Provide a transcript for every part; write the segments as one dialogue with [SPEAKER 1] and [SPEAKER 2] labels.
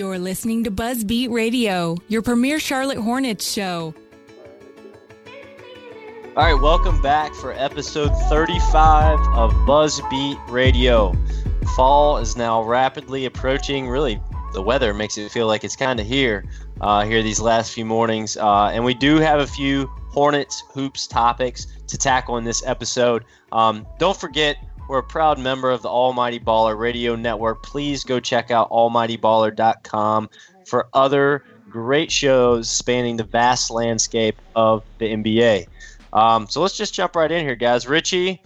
[SPEAKER 1] You're listening to Buzzbeat Radio, your premier Charlotte Hornets show.
[SPEAKER 2] All right, welcome back for episode 35 of Buzzbeat Radio. Fall is now rapidly approaching. Really, the weather makes it feel like it's kind of here, uh, here these last few mornings. Uh, and we do have a few Hornets hoops topics to tackle in this episode. Um, don't forget, we're a proud member of the Almighty Baller Radio Network. Please go check out almightyballer.com for other great shows spanning the vast landscape of the NBA. Um, so let's just jump right in here, guys. Richie,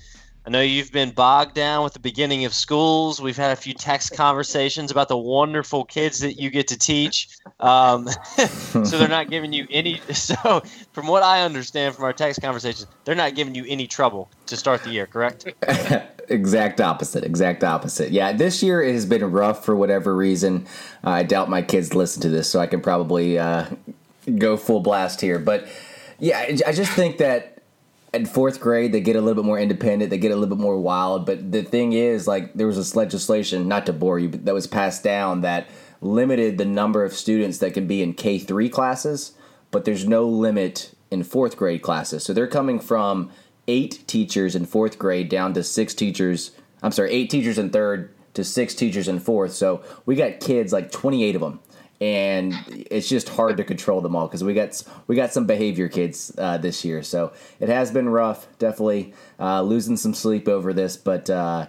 [SPEAKER 2] I know you've been bogged down with the beginning of schools. We've had a few text conversations about the wonderful kids that you get to teach. Um, so they're not giving you any. So, from what I understand from our text conversations, they're not giving you any trouble to start the year, correct?
[SPEAKER 3] exact opposite. Exact opposite. Yeah, this year it has been rough for whatever reason. Uh, I doubt my kids listen to this, so I can probably uh, go full blast here. But yeah, I just think that in fourth grade they get a little bit more independent they get a little bit more wild but the thing is like there was this legislation not to bore you but that was passed down that limited the number of students that can be in k3 classes but there's no limit in fourth grade classes so they're coming from eight teachers in fourth grade down to six teachers i'm sorry eight teachers in third to six teachers in fourth so we got kids like 28 of them and it's just hard to control them all because we got we got some behavior kids uh, this year. So it has been rough, definitely uh, losing some sleep over this, but uh,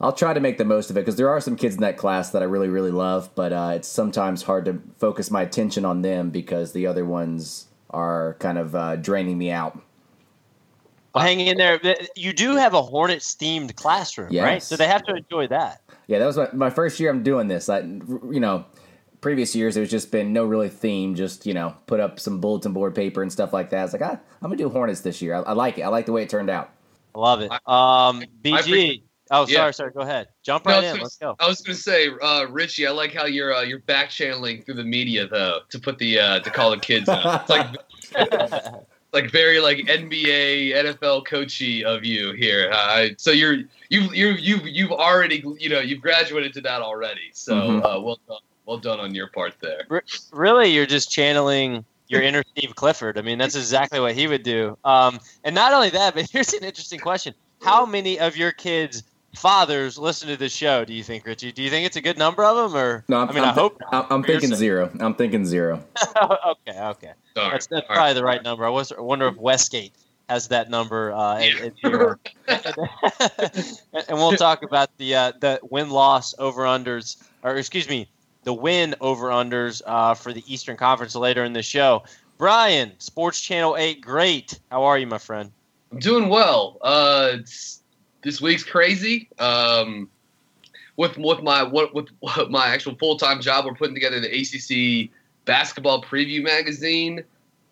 [SPEAKER 3] I'll try to make the most of it because there are some kids in that class that I really really love, but uh, it's sometimes hard to focus my attention on them because the other ones are kind of uh, draining me out.
[SPEAKER 2] Well, hang in there. You do have a Hornets themed classroom,
[SPEAKER 3] Yes.
[SPEAKER 2] right? So they have to enjoy that.
[SPEAKER 3] Yeah, that was my, my first year I'm doing this. I, you know, previous years there's just been no really theme, just you know, put up some bulletin board paper and stuff like that. I was like, ah, I'm gonna do Hornets this year. I, I like it. I like the way it turned out.
[SPEAKER 2] I love it. Um, BG.
[SPEAKER 4] pre-
[SPEAKER 2] oh,
[SPEAKER 4] Yeah.
[SPEAKER 2] sorry, sorry. Go ahead. Jump right
[SPEAKER 4] was
[SPEAKER 2] in.
[SPEAKER 4] gonna-
[SPEAKER 2] Let's go.
[SPEAKER 4] I was going to say, uh, Richie, I like how you're uh, you're back channeling through the media though to put the uh, to call the kids out. It's like like very like NBA NFL coachy of you here. Uh, so you're you've you you you've already you know you've graduated to that already. So
[SPEAKER 3] Mhm.
[SPEAKER 4] uh, well done, well done on your part there.
[SPEAKER 2] Re- really, you're just channeling your inner Steve Clifford. I mean, that's exactly what he would do. Um, and not only that, but here's an interesting question: How many of your kids' fathers listen to this show? Do you think, Richie? Do you think it's a good number of them, or
[SPEAKER 3] No, I'm,
[SPEAKER 2] I mean,
[SPEAKER 3] I'm,
[SPEAKER 2] I hope.
[SPEAKER 3] I'm, I'm thinking zero. I'm thinking zero.
[SPEAKER 2] okay, okay.
[SPEAKER 4] Darn.
[SPEAKER 2] That's, that's probably
[SPEAKER 4] right.
[SPEAKER 2] the right number. I was I wonder if Westgate has that number. Uh, at-
[SPEAKER 4] Yeah.
[SPEAKER 2] at zero. and we'll talk about the uh, the win loss over unders, or excuse me, the win over unders uh, for the Eastern Conference later in the show. Brian, Sports Channel Eight, great. How are you, my friend?
[SPEAKER 4] I'm doing well. Uh, it's, this week's crazy. Um, with with my what with my actual full time job, we're putting together the ACC basketball preview magazine,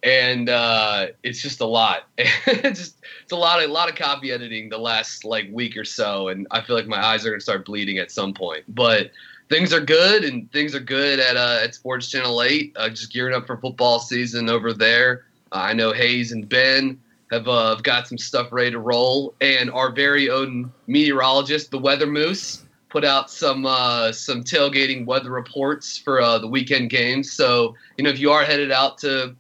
[SPEAKER 4] and uh, it's just a lot. it's just it's a lot a lot of copy editing the last like week or so, and I feel like my eyes are gonna start bleeding at some point. But things are good, and things are good at uh, at Sports Channel Eight. Uh, just gearing up for football season over there. Uh, I know Hayes and Ben have uh, got some stuff ready to roll, and our very own meteorologist, the Weather Moose, put out some uh, some tailgating weather reports for uh, the weekend games. So you know, if you are headed out to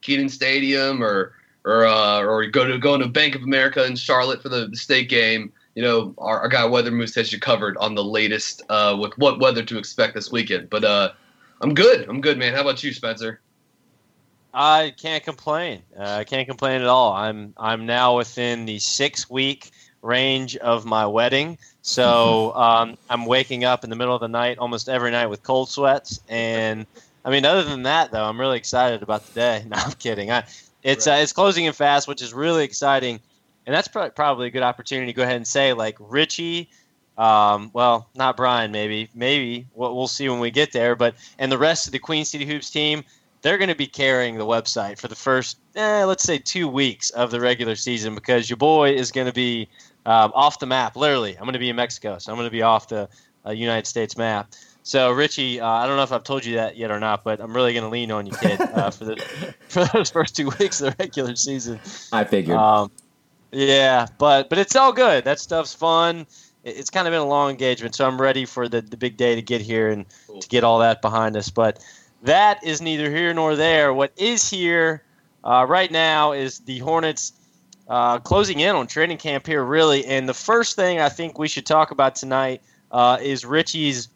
[SPEAKER 4] Kenan Stadium or or uh, or go to going to Bank of America in Charlotte for the, the state game, you know, our, our, guy Weather Moose has you covered on the latest uh, with what weather to expect this weekend. But uh, I'm good. I'm good, man. How about you, Spencer?
[SPEAKER 2] I can't complain. Uh, I can't complain at all. I'm I'm now within the six week range of my wedding, so um, I'm waking up in the middle of the night almost every night with cold sweats. And I mean, other than that, though, I'm really excited about the day. No, I'm kidding. I, it's right. uh, it's closing in fast, which is really exciting, and that's pro- probably a good opportunity to go ahead and say like Richie. Um, well, not Brian, maybe, maybe we'll, we'll see when we get there. But and the rest of the Queen City Hoops team, they're going to be carrying the website for the first, eh, let's say, two weeks of the regular season because your boy is going to be um, off the map. Literally, I'm going to be in Mexico, so I'm going to be off the uh, United States map. So, Richie, uh, I don't know if I've told you that yet or not, but I'm really going to lean on you, kid, uh, for the for those first two weeks of the regular season.
[SPEAKER 3] I figured. Um,
[SPEAKER 2] yeah, but but it's all good. That stuff's fun. It's kind of been a long engagement, so I'm ready for the, the big day to get here and cool. to get all that behind us. But that is neither here nor there. What is here uh, right now is the Hornets uh, closing in on training camp here, really. And the first thing I think we should talk about tonight uh, is Richie's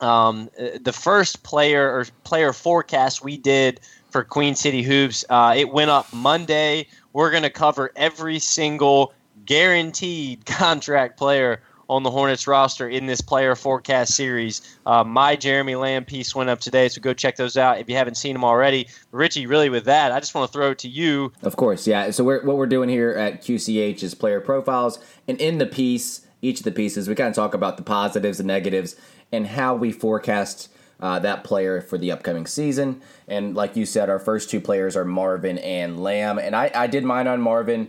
[SPEAKER 2] um, the first player or player forecast we did for Queen City Hoops. Uh, it went up Monday. We're going to cover every single guaranteed contract player on the Hornets roster in this player forecast series. Uh, my Jeremy Lamb piece went up today, so go check those out if you haven't seen them already. Richie, really, with that, I just want to throw it to you.
[SPEAKER 3] Of course, yeah. So we're, what we're doing here at QCH is player profiles, and in the piece, each of the pieces, we kind of talk about the positives and negatives and how we forecast uh, that player for the upcoming season. And like you said, our first two players are Marvin and Lamb. And I, I did mine on Marvin.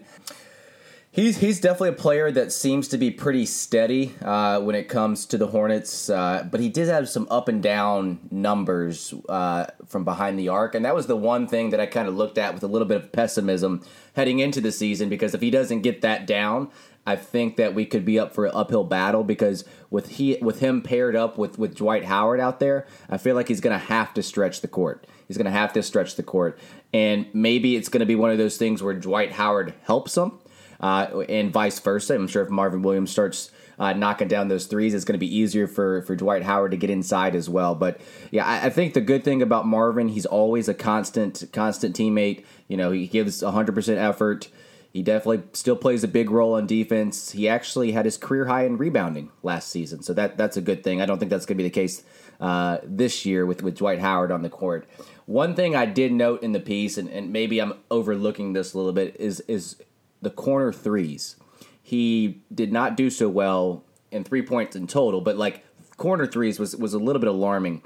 [SPEAKER 3] He's he's definitely a player that seems to be pretty steady uh, when it comes to the Hornets, uh, but he did have some up and down numbers uh, from behind the arc, and that was the one thing that I kind of looked at with a little bit of pessimism heading into the season because if he doesn't get that down, I think that we could be up for an uphill battle because with he with him paired up with with Dwight Howard out there, I feel like he's going to have to stretch the court. He's going to have to stretch the court, and maybe it's going to be one of those things where Dwight Howard helps him, uh, and vice versa. I'm sure if Marvin Williams starts uh, knocking down those threes, it's going to be easier for for Dwight Howard to get inside as well. But yeah, I, I think the good thing about Marvin, he's always a constant constant teammate. You know, he gives 100 percent effort. He definitely still plays a big role on defense. He actually had his career high in rebounding last season, so that that's a good thing. I don't think that's going to be the case uh, this year with, with Dwight Howard on the court. One thing I did note in the piece, and, and maybe I'm overlooking this a little bit, is is the corner threes. He did not do so well in three points in total, but like corner threes was was a little bit alarming.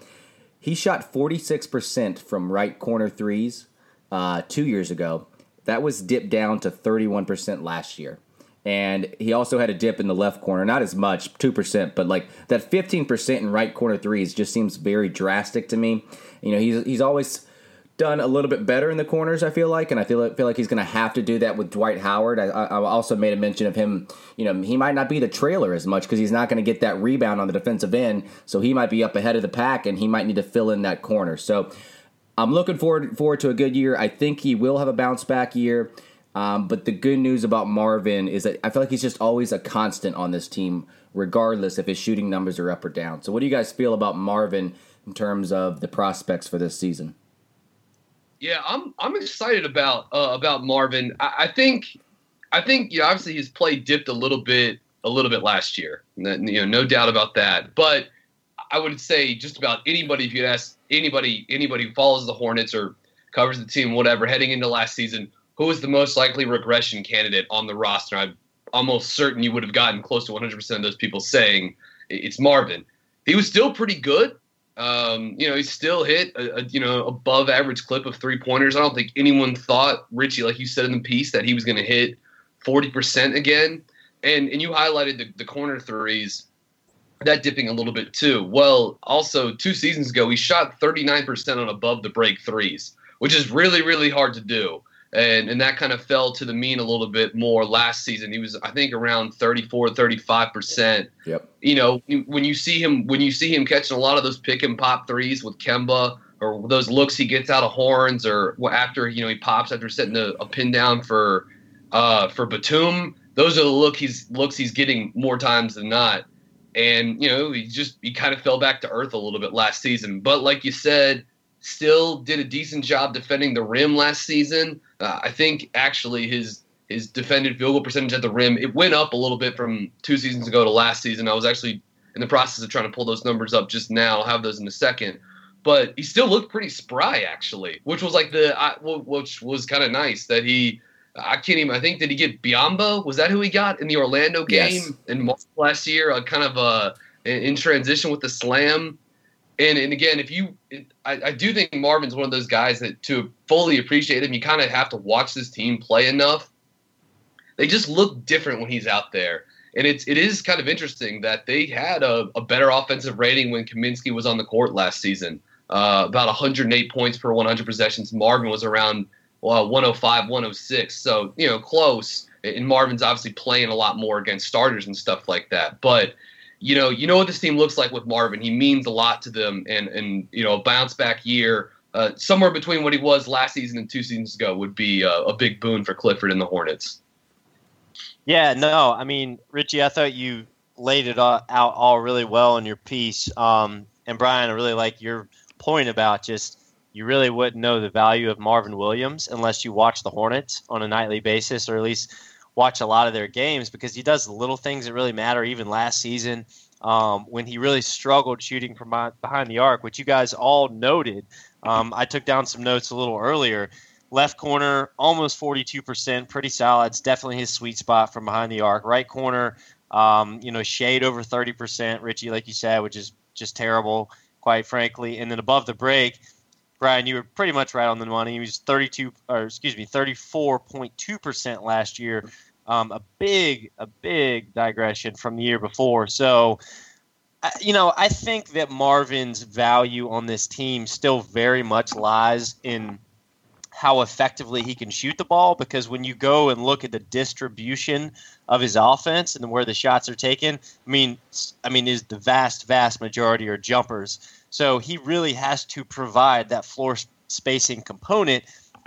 [SPEAKER 3] He shot 46% from right corner threes uh, two years ago that was dipped down to 31% last year. And he also had a dip in the left corner, not as much, 2%, but like that 15% in right corner threes just seems very drastic to me. You know, he's, he's always done a little bit better in the corners, I feel like, and I feel like, feel like he's going to have to do that with Dwight Howard. I, I also made a mention of him, you know, he might not be the trailer as much because he's not going to get that rebound on the defensive end, so he might be up ahead of the pack and he might need to fill in that corner. So I'm looking forward forward to a good year. I think he will have a bounce back year. Um, but the good news about Marvin is that I feel like he's just always a constant on this team, regardless if his shooting numbers are up or down. So, what do you guys feel about Marvin in terms of the prospects for this season?
[SPEAKER 4] Yeah, I'm I'm excited about uh, about Marvin. I, I, think I think you know obviously his play dipped a little bit a little bit last year. You know, no doubt about that. But I would say just about anybody, if you ask anybody, anybody who follows the Hornets or covers the team, whatever, heading into last season, who is the most likely regression candidate on the roster? I'm almost certain you would have gotten close to 100% of those people saying it's Marvin. He was still pretty good. Um, you know, he still hit a, a, you know above average clip of three pointers. I don't think anyone thought Richie, like you said in the piece, that he was going to hit 40% again. And and you highlighted the, the corner threes. that dipping a little bit too. Well, also two seasons ago, he shot 39% on above the break threes, which is really, really hard to do. And, and that kind of fell to the mean a little bit more last season. He was, I think, around 34, 35%.
[SPEAKER 3] Yep.
[SPEAKER 4] You know, when you see him, when you see him catching a lot of those pick and pop threes with Kemba or those looks he gets out of horns or after, you know, he pops after setting a, a pin down for, uh, for Batum, those are the look he's looks he's getting more times than not and you know he just he kind of fell back to earth a little bit last season. But like you said, still did a decent job defending the rim last season. Uh, I think actually his his defended field goal percentage at the rim it went up a little bit from two seasons ago to last season. I was actually in the process of trying to pull those numbers up just now. I'll have those in a second. But he still looked pretty spry actually, which was like the which was kind of nice that he I can't even. I think did he get Biyombo? Was that who he got in the Orlando game
[SPEAKER 3] yes.
[SPEAKER 4] in March last year? A kind of a in transition with the slam. And and again, if you, I, I do think Marvin's one of those guys that to fully appreciate him, you kind of have to watch this team play enough. They just look different when he's out there, and it's it is kind of interesting that they had a, a better offensive rating when Kaminsky was on the court last season. Uh, about 108 points per 100 possessions. Marvin was around well, 105, 106. So, you know, close. And Marvin's obviously playing a lot more against starters and stuff like that. But, you know, you know what this team looks like with Marvin. He means a lot to them. And, and you know, a bounce back year, uh, somewhere between what he was last season and two seasons ago would be uh, a big boon for Clifford and the Hornets.
[SPEAKER 2] Yeah, no, I mean, Richie, I thought you laid it out all really well in your piece. Um, and Brian, I really like your point about just you really wouldn't know the value of Marvin Williams unless you watch the Hornets on a nightly basis or at least watch a lot of their games because he does the little things that really matter. Even last season, um, when he really struggled shooting from behind the arc, which you guys all noted. Um, I took down some notes a little earlier. Left corner, almost 42%, pretty solid. It's definitely his sweet spot from behind the arc. Right corner, um, you know, shade over 30%, Richie, like you said, which is just terrible, quite frankly. And then above the break, Brian, you were pretty much right on the money. He was 32, or excuse me, 34.2 percent last year. Um, a big, a big digression from the year before. So, you know, I think that Marvin's value on this team still very much lies in how effectively he can shoot the ball because when you go and look at the distribution of his offense and where the shots are taken, I mean, I mean, is the vast, vast majority are jumpers. So he really has to provide that floor spacing component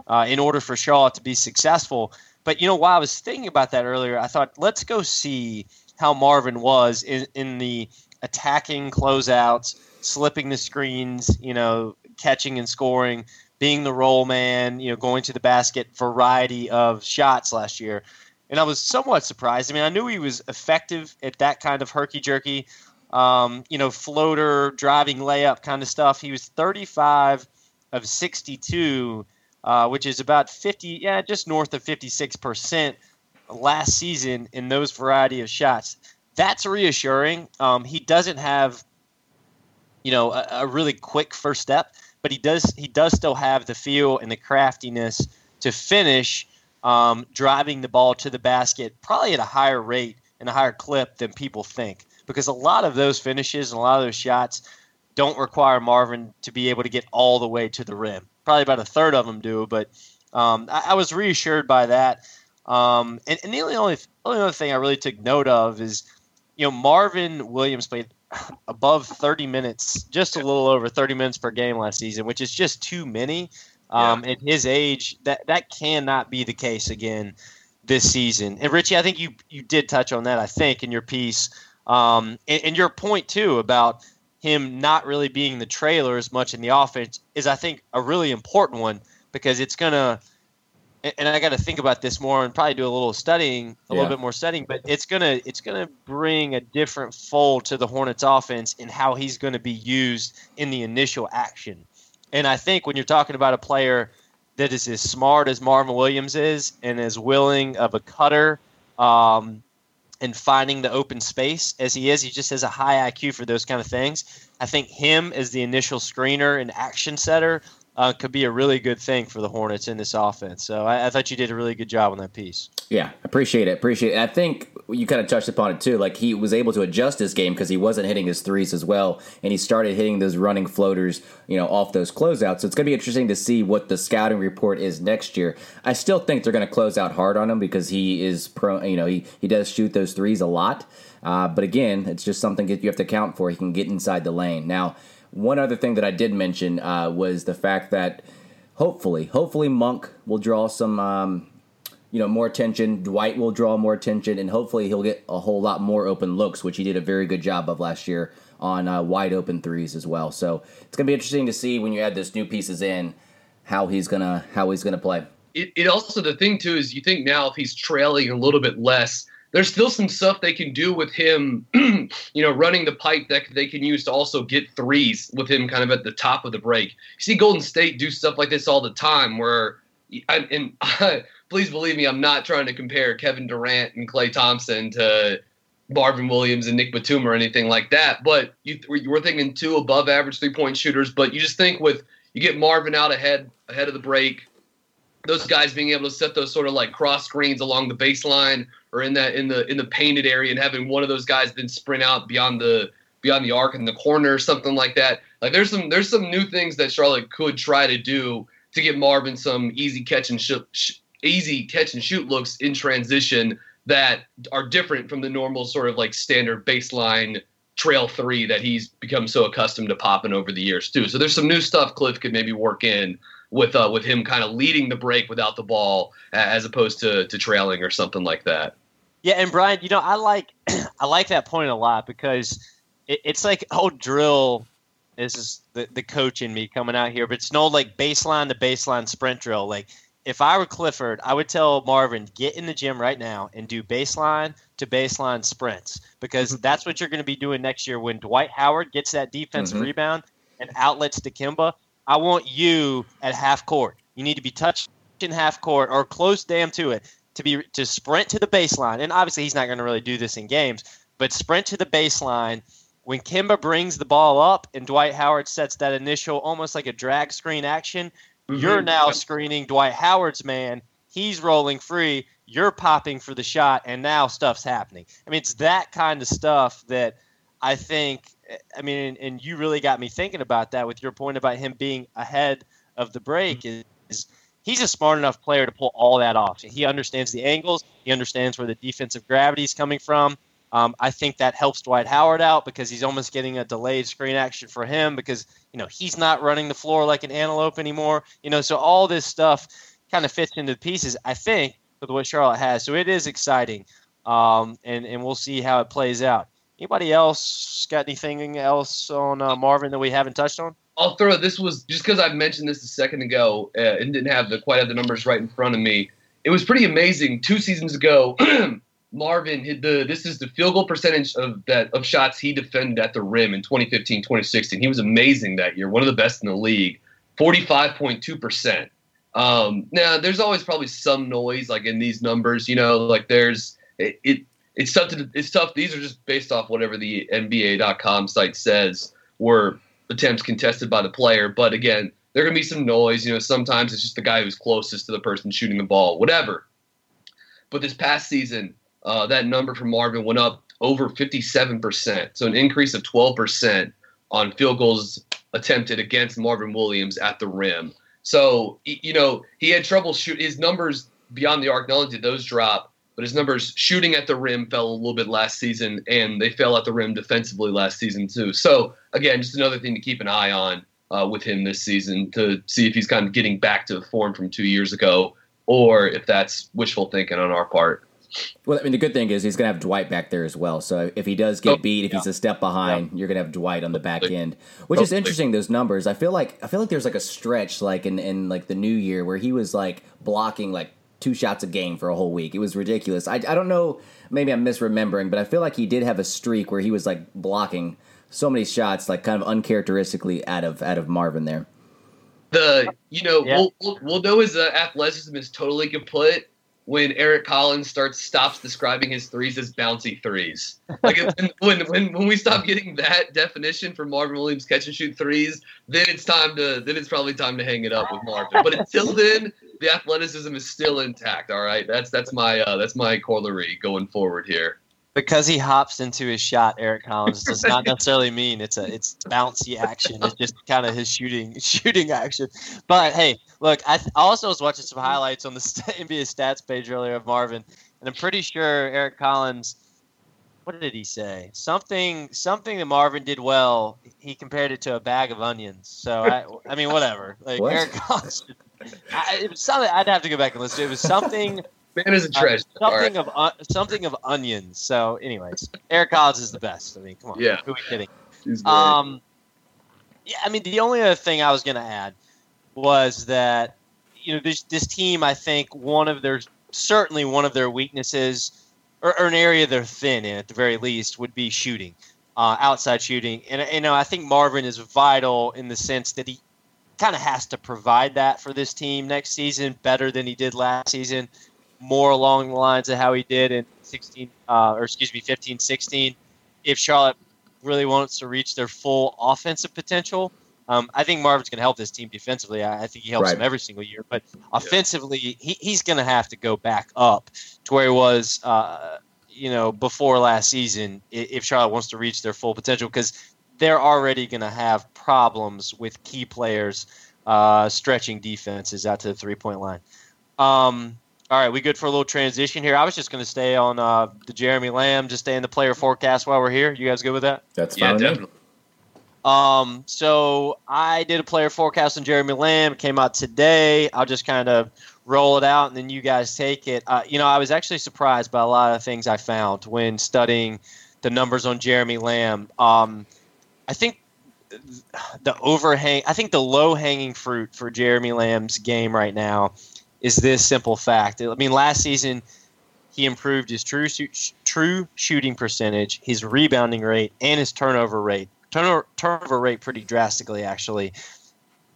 [SPEAKER 2] uh, in order for Shaw to be successful. But you know, while I was thinking about that earlier, I thought let's go see how Marvin was in, in the attacking closeouts, slipping the screens, you know, catching and scoring, being the role man, you know, going to the basket variety of shots last year. And I was somewhat surprised. I mean, I knew he was effective at that kind of herky jerky, um, you know, floater, driving layup kind of stuff. He was 35 of 62, uh, which is about 50, yeah, just north of 56% last season in those variety of shots. That's reassuring. Um, he doesn't have, you know, a, a really quick first step, but he does he does still have the feel and the craftiness to finish um, driving the ball to the basket, probably at a higher rate and a higher clip than people think because a lot of those finishes and a lot of those shots don't require Marvin to be able to get all the way to the rim. Probably about a third of them do, but um, I, I, was reassured by that. Um, and, and, the only, only only other thing I really took note of is, you know, Marvin Williams played above 30 minutes, just a little over 30 minutes per game last season, which is just too many. Um, yeah. At his age, that that cannot be the case again this season. And Richie, I think you you did touch on that. I think in your piece um, and, and, your point too about him not really being the trailer as much in the offense is, I think, a really important one because it's gonna. And I got to think about this more and probably do a little studying, a yeah. little bit more studying. But it's gonna it's gonna bring a different fold to the Hornets' offense in how he's going to be used in the initial action. And I think when you're talking about a player that is as smart as Marvin Williams is and as willing of a cutter, um, and finding the open space as he is. He just has a high IQ for those kind of things. I think him as the initial screener and action setter uh, could be a really good thing for the Hornets in this offense. So I, I, thought you did a really good job on that piece.
[SPEAKER 3] Yeah, appreciate it. Appreciate it. I think you kind of touched upon it too. Like he was able to adjust his game because he wasn't hitting his threes as well, and he started hitting those running floaters, you know, off those closeouts. So it's going to be interesting to see what the scouting report is next year. I still think they're going to close out hard on him because he is pro. You know, he he does shoot those threes a lot. Uh, but again, it's just something that you have to account for. He can get inside the lane now. One other thing that I did mention uh, was the fact that hopefully, hopefully Monk will draw some, um, you know, more attention. Dwight will draw more attention, and hopefully he'll get a whole lot more open looks, which he did a very good job of last year on uh, wide open threes as well. So it's gonna be interesting to see when you add those new pieces in how he's gonna how he's gonna play.
[SPEAKER 4] It, it also the thing too is you think now if he's trailing a little bit less there's still some stuff they can do with him, you know, running the pipe that they can use to also get threes with him kind of at the top of the break. You see Golden State do stuff like this all the time where, and please believe me, I'm not trying to compare Kevin Durant and Klay Thompson to Marvin Williams and Nick Batum or anything like that, but you, we're thinking two above average three point shooters, but you just think with, you get Marvin out ahead ahead of the break, those guys being able to set those sort of like cross screens along the baseline or in that in the in the painted area and having one of those guys then sprint out beyond the beyond the arc in the corner or something like that. Like there's some there's some new things that Charlotte could try to do to get Marvin some easy catch and shoot, sh- easy catch and shoot looks in transition that are different from the normal sort of like standard baseline trail three that he's become so accustomed to popping over the years too. So there's some new stuff Cliff could maybe work in with uh, with him kind of leading the break without the ball as opposed to to trailing or something like that.
[SPEAKER 2] Yeah, and Brian, you know, I like I like that point a lot because it, it's like oh drill. This is the the coach in me coming out here, but it's no like baseline to baseline sprint drill. Like if I were Clifford, I would tell Marvin get in the gym right now and do baseline to baseline sprints because mm-hmm. that's what you're going to be doing next year when Dwight Howard gets that defensive mm-hmm. rebound and outlets to Kemba I want you at half court. You need to be touching half court or close damn to it to be to sprint to the baseline. And obviously, he's not going to really do this in games, but sprint to the baseline. When Kemba brings the ball up and Dwight Howard sets that initial almost like a drag screen action, mm-hmm. you're now screening Dwight Howard's man. He's rolling free. You're popping for the shot, and now stuff's happening. I mean, it's that kind of stuff that I think I mean, and you really got me thinking about that with your point about him being ahead of the break. Mm-hmm. Is he's a smart enough player to pull all that off. He understands the angles. He understands where the defensive gravity is coming from. Um, I think that helps Dwight Howard out because he's almost getting a delayed screen action for him because you know he's not running the floor like an antelope anymore. You know, so all this stuff kind of fits into the pieces. I think with what Charlotte has, so it is exciting, um, and and we'll see how it plays out. Anybody else got anything else on uh, Marvin that we haven't touched on?
[SPEAKER 4] I'll throw this was just because I mentioned this a second ago uh, and didn't have the quite have the numbers right in front of me. It was pretty amazing. Two seasons ago, Marvin hit the this is the field goal percentage of that of shots he defended at the rim in 2015, 2016. He was amazing that year, one of the best in the league, 45.2 percent. Um, now, there's always probably some noise like in these numbers, you know, like there's it, it it's tough to it's tough. These are just based off whatever the NBA.com site says were attempts contested by the player. But again, there can be some noise. You know, sometimes it's just the guy who's closest to the person shooting the ball, whatever. But this past season, uh, that number for Marvin went up over 57%. So an increase of 12% on field goals attempted against Marvin Williams at the rim. So, you know, he had trouble shoot his numbers beyond the arc. Not only did those drop, but his numbers shooting at the rim fell a little bit last season, and they fell at the rim defensively last season too. So again, just another thing to keep an eye on uh, with him this season to see if he's kind of getting back to the form from two years ago, or if that's wishful thinking on our part.
[SPEAKER 3] Well, I mean, the good thing is he's going to have Dwight back there as well. So if he does get oh, beat, if yeah. he's a step behind, yeah. you're going to have Dwight on the back end, which is interesting. Those numbers, I feel like I feel like there's like a stretch, like in in like the new year, where he was like blocking like two shots a game for a whole week. It was ridiculous. I, I don't know, maybe I'm misremembering, but I feel like he did have a streak where he was like blocking so many shots, like kind of uncharacteristically out of out of Marvin there.
[SPEAKER 4] The you know yeah. we'll, we'll, we'll know his uh, athleticism is totally kaput when Eric Collins starts stops describing his threes as bouncy threes. Like when, when when we stop getting that definition for Marvin Williams catch and shoot threes, then it's time to then it's probably time to hang it up with Marvin. But until then, the athleticism is still intact. All right, that's that's my uh, that's my corollary going forward here.
[SPEAKER 2] Because he hops into his shot, Eric Collins does not necessarily mean it's a it's bouncy action. It's just kind of his shooting shooting action. But hey, look, I, th- I also was watching some highlights on the NBA stats page earlier of Marvin, and I'm pretty sure Eric Collins. What did he say? Something something that Marvin did well. He compared it to a bag of onions. So I, I mean, whatever. Like
[SPEAKER 3] What?
[SPEAKER 2] Eric Collins. I, it was something I'd have to go back and listen. to. It was something.
[SPEAKER 4] Man is a treasure.
[SPEAKER 2] Uh,
[SPEAKER 4] all right.
[SPEAKER 2] something of uh, something of onions. So, anyways, Eric Collins is the best. I mean, come on.
[SPEAKER 4] Yeah.
[SPEAKER 2] Who are we kidding? Um, yeah, I mean, the only other thing I was going to add was that you know this this team. I think one of their certainly one of their weaknesses, or, or an area they're thin in at the very least, would be shooting, uh, outside shooting. And you know, I think Marvin is vital in the sense that he kind of has to provide that for this team next season better than he did last season, more along the lines of how he did in 16 uh, or excuse me 15 16. If Charlotte really wants to reach their full offensive potential. Um, I think Marvin's going to help this team defensively. I, I think he helps
[SPEAKER 3] Right.
[SPEAKER 2] them every single year. But offensively, he, he's going to have to go back up to where he was, uh, you know, before last season i- if Charlotte wants to reach their full potential because they're already going to have problems with key players uh, stretching defenses out to the three point line. Um, all right, we good for a little transition here. I was just going to stay on uh, the Jeremy Lamb, just stay in the player forecast while we're here. You guys good with that?
[SPEAKER 3] That's fine. with me.
[SPEAKER 4] definitely.
[SPEAKER 2] Um, so I did a player forecast on Jeremy Lamb. Came out today. I'll just kind of roll it out and then you guys take it. Uh, you know, I was actually surprised by a lot of things I found when studying the numbers on Jeremy Lamb. Um, I think the overhang, I think the low hanging fruit for Jeremy Lamb's game right now is this simple fact. I mean, last season he improved his true true shooting percentage, his rebounding rate, and his turnover rate. Turnover, rate pretty drastically, actually.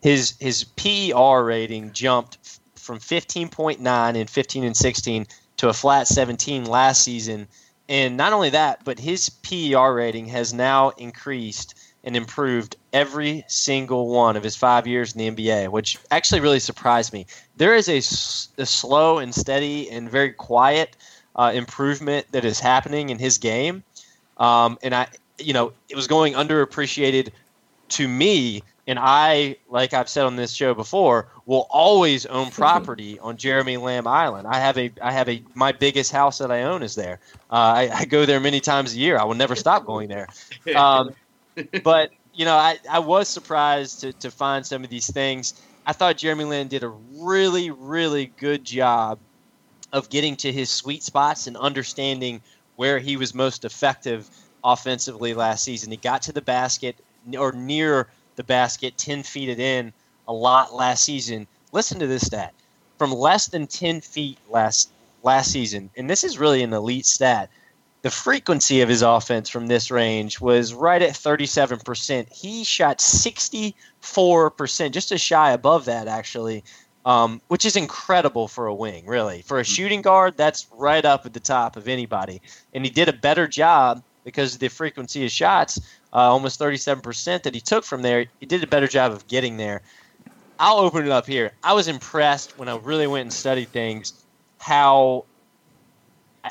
[SPEAKER 2] His his PER rating jumped from 15.9 in 15 and 16 to a flat 17 last season. And not only that, but his PER rating has now increased and improved every single one of his five years in the NBA, which actually really surprised me. There is a slow and steady and very quiet uh, improvement that is happening in his game, um, and I, you know, it was going underappreciated to me. And I, like I've said on this show before, will always own property on Jeremy Lamb Island. I have a, I have a, my biggest house that I own is there. Uh, I, I go there many times a year. I will never stop going there. Um, but you know, I, I was surprised to, to find some of these things. I thought Jeremy Lin did a really, really good job of getting to his sweet spots and understanding where he was most effective offensively last season. He got to the basket or near the basket, 10 feet it in a lot last season. Listen to this stat. From less than 10 feet last last season, and this is really an elite stat, the frequency of his offense from this range was right at 37%. He shot 64%, just a shy above that, actually, um, which is incredible for a wing, really. For a shooting guard, that's right up at the top of anybody. And he did a better job because of the frequency of shots, uh, almost 37% that he took from there. He did a better job of getting there. I'll open it up here. I was impressed when I really went and studied things how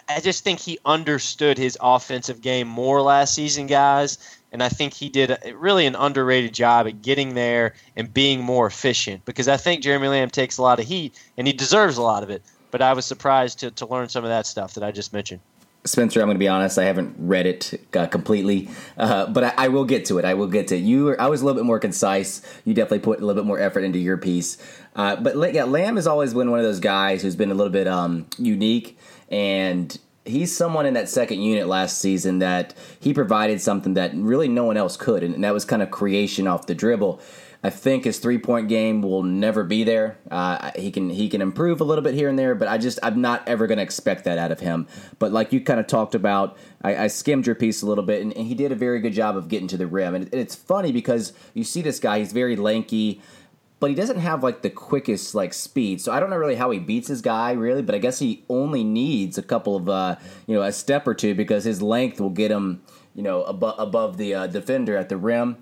[SPEAKER 2] I- just think he understood his offensive game more last season, guys. And I think he did really an underrated job at getting there and being more efficient because I think Jeremy Lamb takes a lot of heat and he deserves a lot of it. But I was surprised to, to learn some of that stuff that I just mentioned.
[SPEAKER 3] Spencer, I'm going to be honest. I haven't read it uh, completely, uh, but I, I will get to it. I will get to it. You. Were, I was a little bit more concise. You definitely put a little bit more effort into your piece. Uh, but yeah, Lamb has always been one of those guys who's been a little bit um, unique, and he's someone in that second unit last season that he provided something that really no one else could, and, and that was kind of creation off the dribble. I think his three point game will never be there. Uh, he can he can improve a little bit here and there, but I just I'm not ever going to expect that out of him. But like you kind of talked about, I, I skimmed your piece a little bit, and, and he did a very good job of getting to the rim. And, it's funny because you see this guy; he's very lanky. but he doesn't have like the quickest like speed. So I don't know really how he beats his guy really, but I guess he only needs a couple of uh, you know a step or two because his length will get him you know above above the uh, defender at the rim.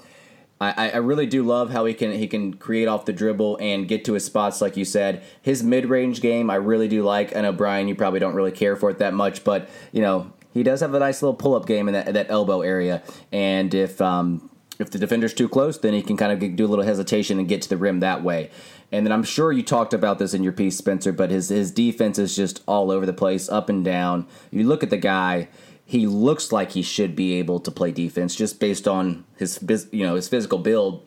[SPEAKER 3] I, I really do love how he can he can create off the dribble and get to his spots, like you said. His mid range game, I really do like. I know Brian, you probably don't really care for it that much, but you know he does have a nice little pull up game in that, that elbow area. And if um, if the defender's too close, then he can kind of do a little hesitation and get to the rim that way. And then I'm sure you talked about this in your piece, Spencer, but his his defense is just all over the place, up and down. You look at the guy he looks like he should be able to play defense just based on his you know his physical build.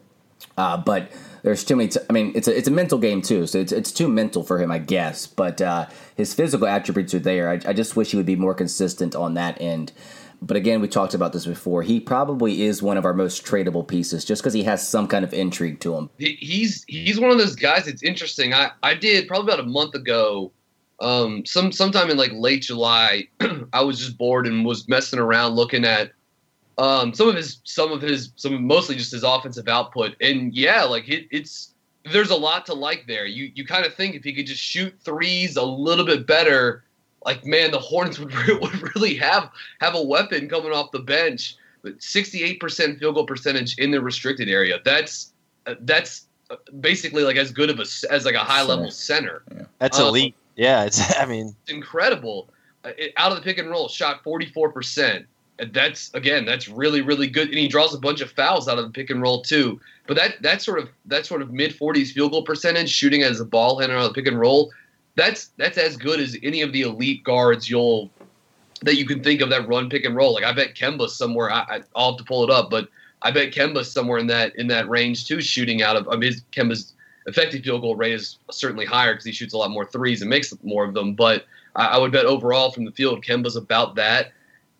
[SPEAKER 3] Uh, but there's too many. T- I mean, it's a it's a mental game too, so it's it's too mental for him, I guess. But uh, his physical attributes are there. I, I just wish he would be more consistent on that end. But again, we talked about this before. He probably is one of our most tradable pieces, just because he has some kind of intrigue to him.
[SPEAKER 4] He's he's one of those guys. It's interesting. I I did probably about a month ago um, some sometime in like late July, I was just bored and was messing around looking at um, some of his some of his some mostly just his offensive output. And yeah, like it, it's there's a lot to like there. You you kind of think if he could just shoot threes a little bit better, like man, the Hornets would would really have have a weapon coming off the bench. But 68% field goal percentage in the restricted area. That's that's basically like as good of a as like a high level center.
[SPEAKER 2] Yeah. That's um, elite. Yeah, it's. I mean,
[SPEAKER 4] it's incredible. Uh, it, out of the pick and roll, shot forty four percent. That's again, that's really really good, and he draws a bunch of fouls out of the pick and roll too. But that that sort of that sort of mid forties field goal percentage, shooting as a ball handler out of the pick and roll, that's that's as good as any of the elite guards you'll that you can think of that run pick and roll. Like I bet Kemba's somewhere. I, will have to pull it up, but I bet Kemba's somewhere in that in that range too, shooting out of. I mean, Kemba's effective field goal rate is certainly higher because he shoots a lot more threes and makes more of them. But I, I would bet overall from the field, Kemba's about that.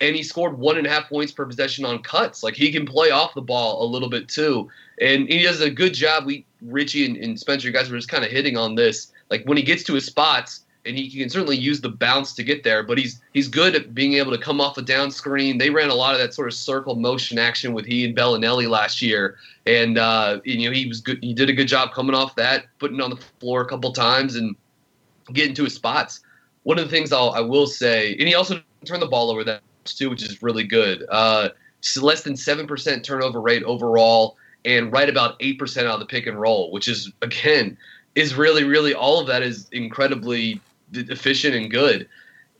[SPEAKER 4] And he scored one and a half points per possession on cuts. Like he can play off the ball a little bit too. And he does a good job. We Richie and, and Spencer, you guys were just kind of hitting on this. Like when he gets to his spots, and he can certainly use the bounce to get there. But he's he's good at being able to come off a down screen. They ran a lot of that sort of circle motion action with he and Belinelli last year, and uh, you know he was good. He did a good job coming off that, putting on the floor a couple times and getting to his spots. One of the things I'll, I will say, and he also turned the ball over that too, which is really good. Uh, less than seven percent turnover rate overall, and right about eight percent on the pick and roll, which is again is really really all of that is incredibly efficient and good.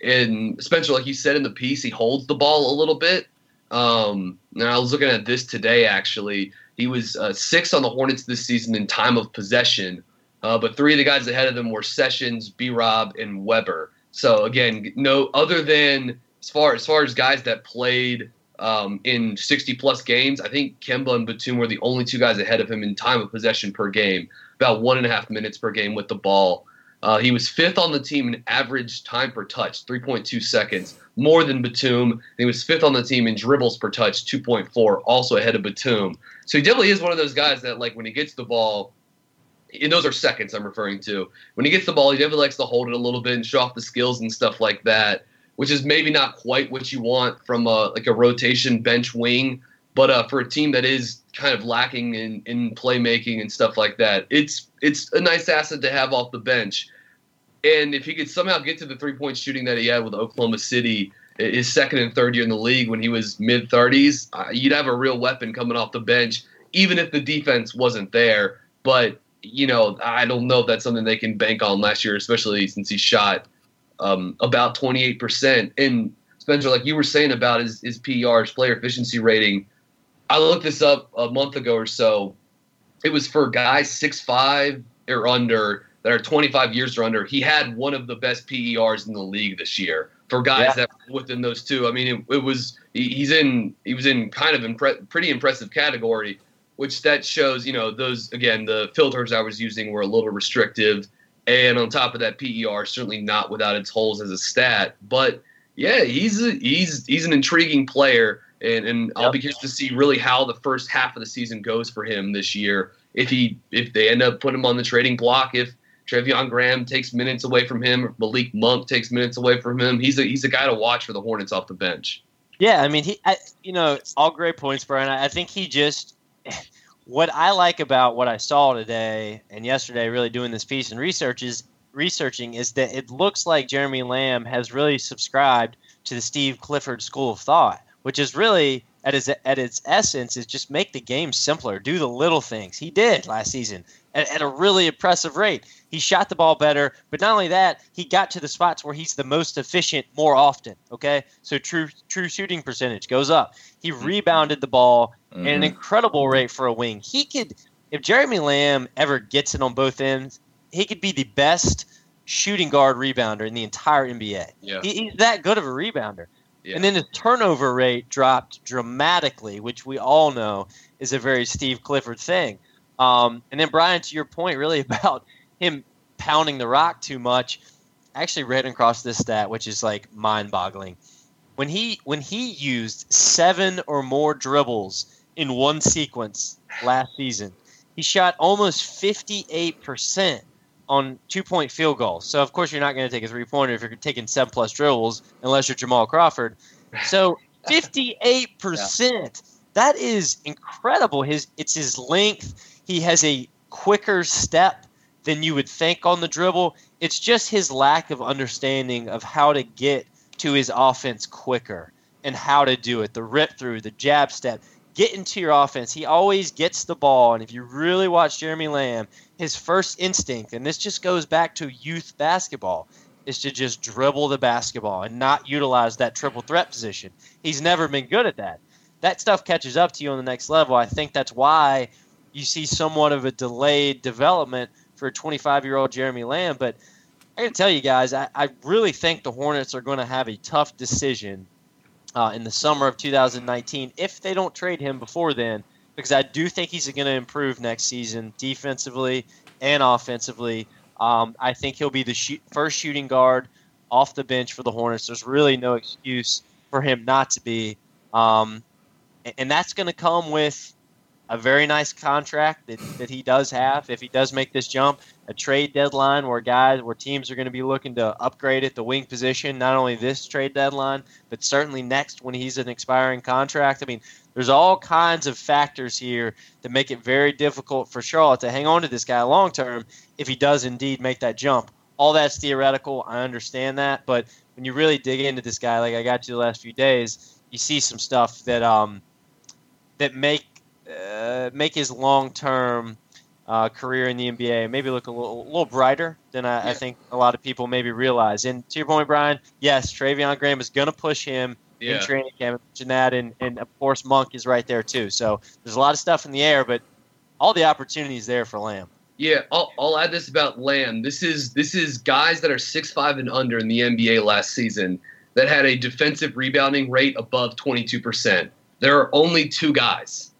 [SPEAKER 4] And Spencer, like you said in the piece, he holds the ball a little bit. Um, and I was looking at this today actually. He was uh, six on the Hornets this season in time of possession, uh, but three of the guys ahead of them were Sessions, B. Rob, and Weber. So again, no other than as far as far as guys that played um, in 60 plus games, I think Kemba and Batum were the only two guys ahead of him in time of possession per game, about one and a half minutes per game with the ball. Uh, he was fifth on the team in average time per touch, 3.2 seconds, more than Batum. He was fifth on the team in dribbles per touch, 2.4, also ahead of Batum. So he definitely is one of those guys that, like, when he gets the ball, and those are seconds I'm referring to. When he gets the ball, he definitely likes to hold it a little bit and show off the skills and stuff like that, which is maybe not quite what you want from a, like a rotation bench wing. But uh, for a team that is kind of lacking in, in playmaking and stuff like that, it's it's a nice asset to have off the bench. And if he could somehow get to the three point shooting that he had with Oklahoma City, his second and third year in the league when he was mid 30s, uh, you'd have a real weapon coming off the bench, even if the defense wasn't there. But, you know, I don't know if that's something they can bank on last year, especially since he shot um, about 28%. And Spencer, like you were saying about his, his PER, his player efficiency rating, I looked this up a month ago or so. It was for guys six five or under that are 25 years or under. He had one of the best PERs in the league this year for guys yeah. that within those two. I mean, it, it was he's in he was in kind of impre- pretty impressive category, which that shows you know those again the filters I was using were a little restrictive, and on top of that PER certainly not without its holes as a stat, but yeah, he's a, he's he's an intriguing player and and yep. I'll be curious to see really how the first half of the season goes for him this year. If he if they end up putting him on the trading block, if Treveon Graham takes minutes away from him, Malik Monk takes minutes away from him, he's a he's a guy to watch for the Hornets off the bench.
[SPEAKER 2] Yeah, I mean he, I, you know, all great points, Brian. I, I think he just what I like about what I saw today and yesterday, really doing this piece and research is researching is that it looks like Jeremy Lamb has really subscribed to the Steve Clifford school of thought, which is really at its at its essence is just make the game simpler, do the little things. He did last season at, at, a really impressive rate. He shot the ball better, but not only that, he got to the spots where he's the most efficient more often. Okay, so true true shooting percentage goes up. He mm-hmm. rebounded the ball mm-hmm. at an incredible rate for a wing. He could, if Jeremy Lamb ever gets it on both ends, he could be the best shooting guard rebounder in the entire NBA. Yeah. He, he's that good of a rebounder. Yeah. And then the turnover rate dropped dramatically, which we all know is a very Steve Clifford thing. Um, and then, Brian, to your point really about him pounding the rock too much, I actually ran across this stat, which is like mind boggling. When he, when he used seven or more dribbles in one sequence last season, he shot almost 58% on two point field goals. So of course you're not going to take a three pointer if you're taking seven plus dribbles unless you're Jamal Crawford. So fifty eight percent. That is incredible. His it's his length. He has a quicker step than you would think on the dribble. It's just his lack of understanding of how to get to his offense quicker and how to do it. The rip through, the jab step get into your offense. He always gets the ball. And if you really watch Jeremy Lamb, his first instinct, and this just goes back to youth basketball, is to just dribble the basketball and not utilize that triple threat position. He's never been good at that. That stuff catches up to you on the next level. I think that's why you see somewhat of a delayed development for a 25 year old Jeremy Lamb. But I got to tell you guys, I, I, really think the Hornets are going to have a tough decision uh, in the summer of 2019 if they don't trade him before then, because I do think he's going to improve next season defensively and offensively. Um, I think he'll be the first shooting guard off the bench for the Hornets. There's really no excuse for him not to be. Um, and that's going to come with a very nice contract that, that he does have if he does make this jump. A trade deadline where guys, where teams are going to be looking to upgrade at the wing position, not only this trade deadline, but certainly next when he's an expiring contract. I mean, there's all kinds of factors here that make it very difficult for Charlotte to hang on to this guy long term if he does indeed make that jump. All that's theoretical. I understand that, but when you really dig into this guy, like I got to the last few days, you see some stuff that um that make uh, make his long term uh, career in the NBA maybe look a little, a little brighter than I, yeah. I, think a lot of people maybe realize. And to your point, Brian, yes, Treveon Graham is going to push him yeah. in training camp. And that, and, and of course, Monk is right there too. So there's a lot of stuff in the air, but all the opportunities there for Lamb.
[SPEAKER 4] Yeah, I'll, I'll add this about Lamb. This is this is guys that are six five and under in the NBA last season that had a defensive rebounding rate above 22%. There are only two guys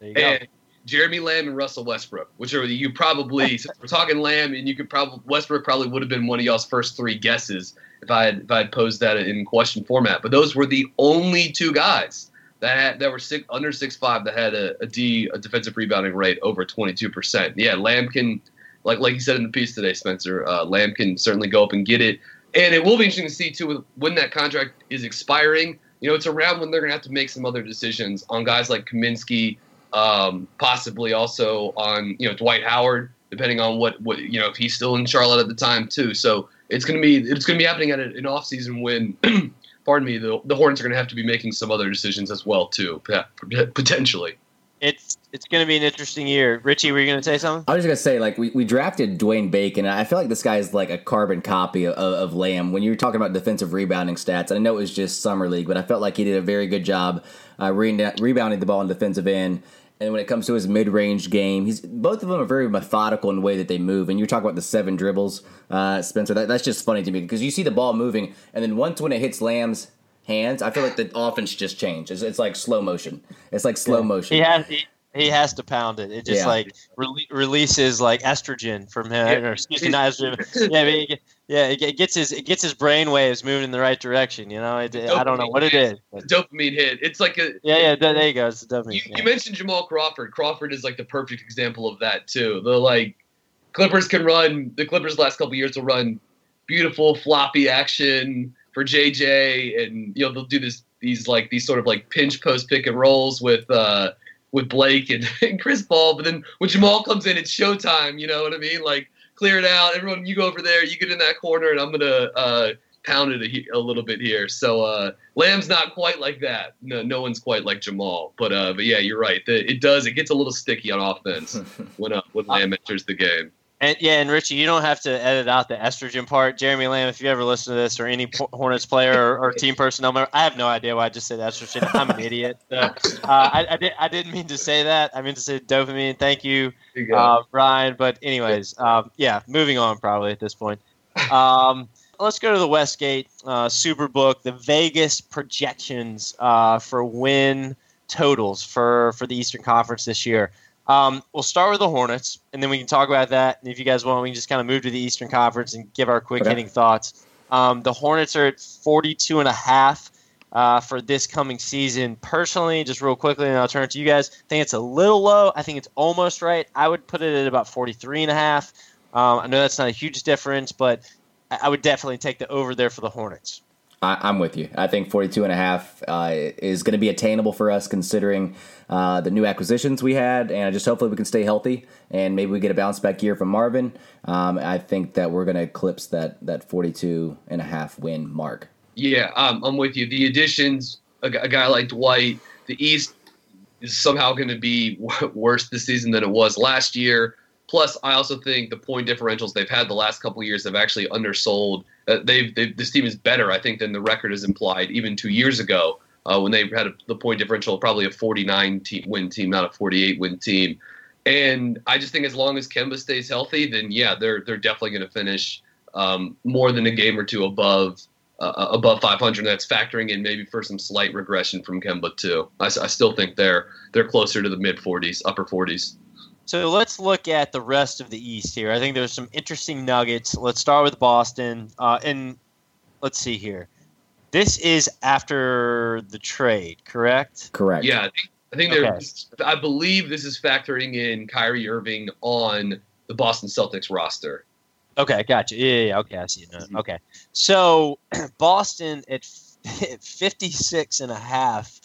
[SPEAKER 4] and Jeremy Lamb and Russell Westbrook, which are you probably since we're talking Lamb, and you could probably Westbrook probably would have been one of y'all's first three guesses if I had if I had posed that in question format. But those were the only two guys that had, that were six, under six five that had a, a D a defensive rebounding rate over twenty two percent. Yeah, Lamb can like like you said in the piece today, Spencer. Uh, Lamb can certainly go up and get it, and it will be interesting to see too when that contract is expiring. You know, it's around when they're going to have to make some other decisions on guys like Kaminsky um, possibly also on you know Dwight Howard, depending on what what you know if he's still in Charlotte at the time too. So it's gonna be it's gonna be happening at an off season when, pardon me, the the Hornets are gonna have to be making some other decisions as well too, potentially.
[SPEAKER 2] It's it's going to be an interesting year. Richie, were you going to say something?
[SPEAKER 3] I was just going to say, like, we, we drafted Dwayne Bacon, and I feel like this guy is like a carbon copy of, of Lamb. When you were talking about defensive rebounding stats, I know it was just summer league, but I felt like he did a very good job uh, re- rebounding the ball in defensive end and when it comes to his mid-range game, he's both of them are very methodical in the way that they move. And you talk about the seven dribbles, uh, Spencer. That, that's just funny to me because you see the ball moving, and then once when it hits Lamb's hands, I feel like the offense just changed. It's, it's like slow motion. It's like slow motion.
[SPEAKER 2] He has he, he has to pound it. It just yeah. like re- releases like estrogen from him, yeah. or excuse me, not estrogen. yeah, it, yeah, it, gets his it gets his brain waves moving in the right direction. You know, it, I don't know what it is.
[SPEAKER 4] But. Dopamine hit. It's like a
[SPEAKER 2] yeah, yeah. There you go. It's dopamine.
[SPEAKER 4] You, you mentioned Jamal Crawford. Crawford is like the perfect example of that too. The like Clippers can run. The Clippers last couple years will run beautiful floppy action for JJ, and you know they'll do this these like these sort of like pinch post pick and rolls with. uh with Blake and, and Chris Paul. But then when Jamal comes in, it's showtime. You know what I mean? Like clear it out. Everyone, you go over there. You get in that corner, and I'm gonna uh, pound it a, a, little bit here. So uh, Lamb's not quite like that. No, no one's quite like Jamal. But uh, but yeah, you're right. The, it does. It gets a little sticky on offense when uh, when Lamb enters the game.
[SPEAKER 2] And yeah, and Richie, you don't have to edit out the estrogen part. Jeremy Lamb, if you ever listen to this, or any Hornets player or, or team personnel member, I have no idea why I just said estrogen. I'm an idiot. So, uh, I, I, did, I didn't mean to say that. I meant to say dopamine. Thank you, you uh, Ryan. But anyways, um, yeah, moving on probably at this point. Um, let's go to the Westgate uh, Superbook, the Vegas projections uh, for win totals for for the Eastern Conference this year. Um, we'll start with the Hornets, and then we can talk about that. And if you guys want, we can just kind of move to the Eastern Conference and give our quick okay. hitting thoughts. Um, the Hornets are at 42 and a half uh, for this coming season. Personally, just real quickly, and I'll turn it to you guys. I think it's a little low. I think it's almost right. I would put it at about 43 and a half. Um, I know that's not a huge difference, but I would definitely take the over there for the Hornets.
[SPEAKER 3] I, am with you. I think 42 and a half uh, is going to be attainable for us considering uh, the new acquisitions we had, and I just hopefully we can stay healthy and maybe we get a bounce back year from Marvin. Um, I think that we're going to eclipse that that 42 and a half win mark.
[SPEAKER 4] Yeah, um, I'm with you. The additions, a, a guy like Dwight, the East is somehow going to be worse this season than it was last year. Plus, I also think the point differentials they've had the last couple years have actually undersold. Uh, they've, they've, this team is better, I think, than the record has implied even two years ago uh, when they had a, the point differential probably a 49 team, win team, not a 48 win team. And I just think as long as Kemba stays healthy, then yeah, they're they're definitely going to finish um, more than a game or two above uh, uh above 500. That's factoring in maybe for some slight regression from Kemba too. I, I still think they're they're closer to the mid 40s, upper 40s.
[SPEAKER 2] So let's look at the rest of the East here. I think there's some interesting nuggets. Let's start with Boston. Uh, and let's see here. This is after the trade, correct?
[SPEAKER 3] Correct.
[SPEAKER 4] Yeah, I think, I think they're. Okay. I believe this is factoring in Kyrie Irving on the Boston Celtics roster.
[SPEAKER 2] Okay, gotcha. Yeah, yeah, yeah. okay, I see it. Mm-hmm. Okay, so Boston at 56 and a half.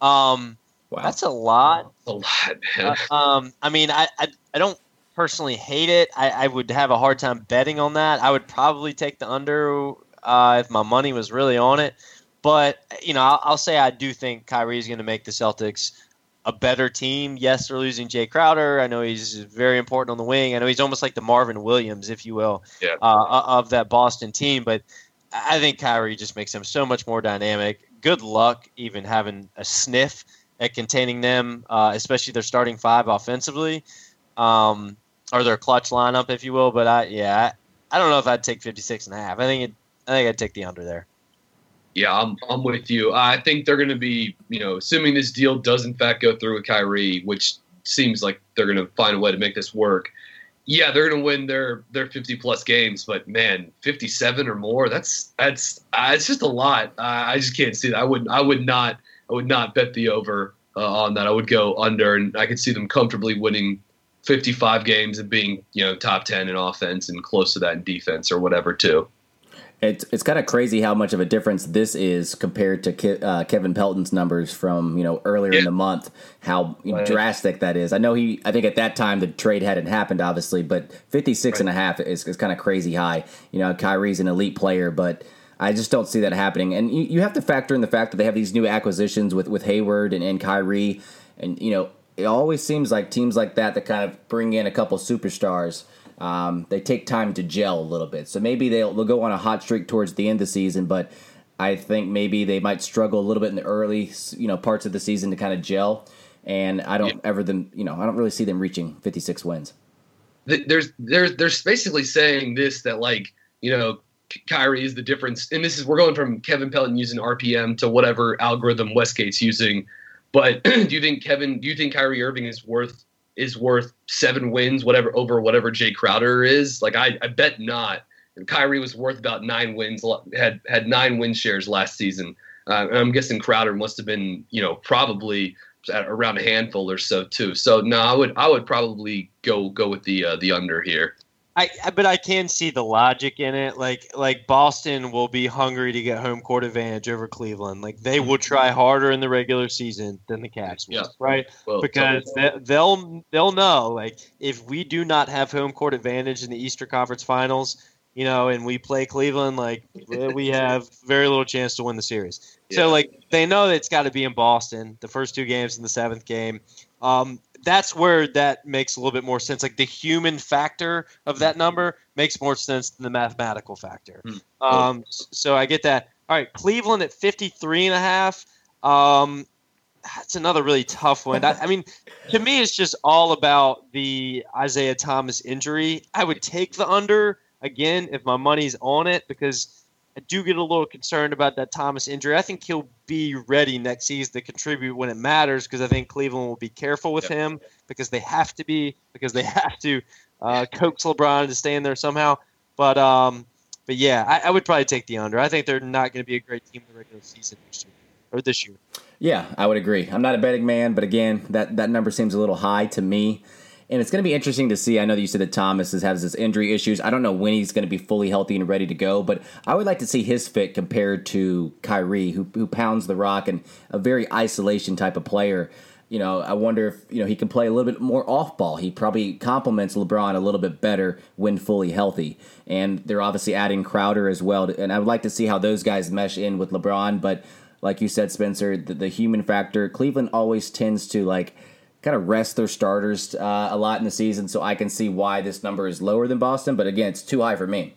[SPEAKER 2] Um, Wow. That's a lot.
[SPEAKER 4] That's a lot, man.
[SPEAKER 2] Uh, um, I mean, I, I, I don't personally hate it. I, I would have a hard time betting on that. I would probably take the under uh, if my money was really on it. But you know, I'll, I'll say I do think Kyrie is going to make the Celtics a better team. Yes, they're losing Jae Crowder. I know he's very important on the wing. I know he's almost like the Marvin Williams, if you will,
[SPEAKER 4] yeah. uh,
[SPEAKER 2] of that Boston team. But I think Kyrie just makes them so much more dynamic. Good luck even having a sniff at containing them, uh, especially their starting five offensively, um, or their clutch lineup, if you will. But I, yeah, I, I don't know if I'd take 56 and a half. I think it, I think I'd take the under there.
[SPEAKER 4] Yeah, I'm, I'm with you. I think they're going to be, you know, assuming this deal does in fact go through with Kyrie, which seems like they're going to find a way to make this work. Yeah, they're going to win their their 50 plus games, but man, 57 or more, that's that's uh, it's just a lot. Uh, I just can't see that. I would I would not I would not bet the over uh, on that. I would go under, and I could see them comfortably winning 55 games and being you know top 10 in offense and close to that in defense or whatever too.
[SPEAKER 3] It's it's kind of crazy how much of a difference this is compared to Ke- uh, Kevin Pelton's numbers from you know earlier yeah. in the month. How right. drastic that is. I know he. I think at that time the trade hadn't happened, obviously, but 56 right. and a half is, is kind of crazy high. You know, Kyrie's an elite player, but I just don't see that happening. And you, you have to factor in the fact that they have these new acquisitions with, with Hayward and, and Kyrie. And, you know, it always seems like teams like that that kind of bring in a couple superstars, um, they take time to gel a little bit. So maybe they'll, they'll go on a hot streak towards the end of the season, but I think maybe they might struggle a little bit in the early, you know, parts of the season to kind of gel. And I don't yeah. ever them, you know, I don't really see them reaching 56 wins.
[SPEAKER 4] There's, there's, there's basically saying this that like, you know, Kyrie is the difference. And this is we're going from Kevin Pelton using RPM to whatever algorithm Westgate's using. But do you think Kevin? Do you think Kyrie Irving is worth is worth seven wins, whatever over whatever Jae Crowder is? Like I, I bet not. And Kyrie was worth about nine wins. Had had nine win shares last season. Uh, I'm guessing Crowder must have been you know probably around a handful or so too. So no, I would I would probably go go with the uh, the under here.
[SPEAKER 2] I, but I can see the logic in it. Like like Boston will be hungry to get home court advantage over Cleveland. Like they will try harder in the regular season than the Cavs will,
[SPEAKER 4] Yeah.
[SPEAKER 2] right?
[SPEAKER 4] Well,
[SPEAKER 2] because they, they'll they'll know like if we do not have home court advantage in the Eastern Conference Finals, you know, and we play Cleveland, like we have very little chance to win the series. So like they know that it's got to be in Boston. The first two games in the seventh game. Um, that's where that makes a little bit more sense. Like the human factor of that number makes more sense than the mathematical factor.
[SPEAKER 4] Hmm.
[SPEAKER 2] Um, so I get that. All right, Cleveland at 53 and a half. Um, that's another really tough one. I, I mean, to me, it's just all about the Isaiah Thomas injury. I would take the under again if my money's on it because I do get a little concerned about that Thomas injury. I think he'll be ready next season to contribute when it matters because I think Cleveland will be careful with
[SPEAKER 4] Yep.
[SPEAKER 2] him because they have to be because they have to uh, coax LeBron to stay in there somehow. But um, but yeah, I, I would probably take the under. I think they're not going to be a great team in the regular season next year or this year.
[SPEAKER 3] Yeah, I would agree. I'm not a betting man, but again, that, that number seems a little high to me. And it's going to be interesting to see. I know that you said that Thomas has his injury issues. I don't know when he's going to be fully healthy and ready to go, but I would like to see his fit compared to Kyrie, who, who pounds the rock and a very isolation type of player. You know, I wonder if you know he can play a little bit more off ball. He probably complements LeBron a little bit better when fully healthy. And they're obviously adding Crowder as well. And I would like to see how those guys mesh in with LeBron. But like you said, Spencer, the, the human factor. Cleveland always tends to like kind of rest their starters uh, a lot in the season, so I can see why this number is lower than Boston. But again, it's too high for me.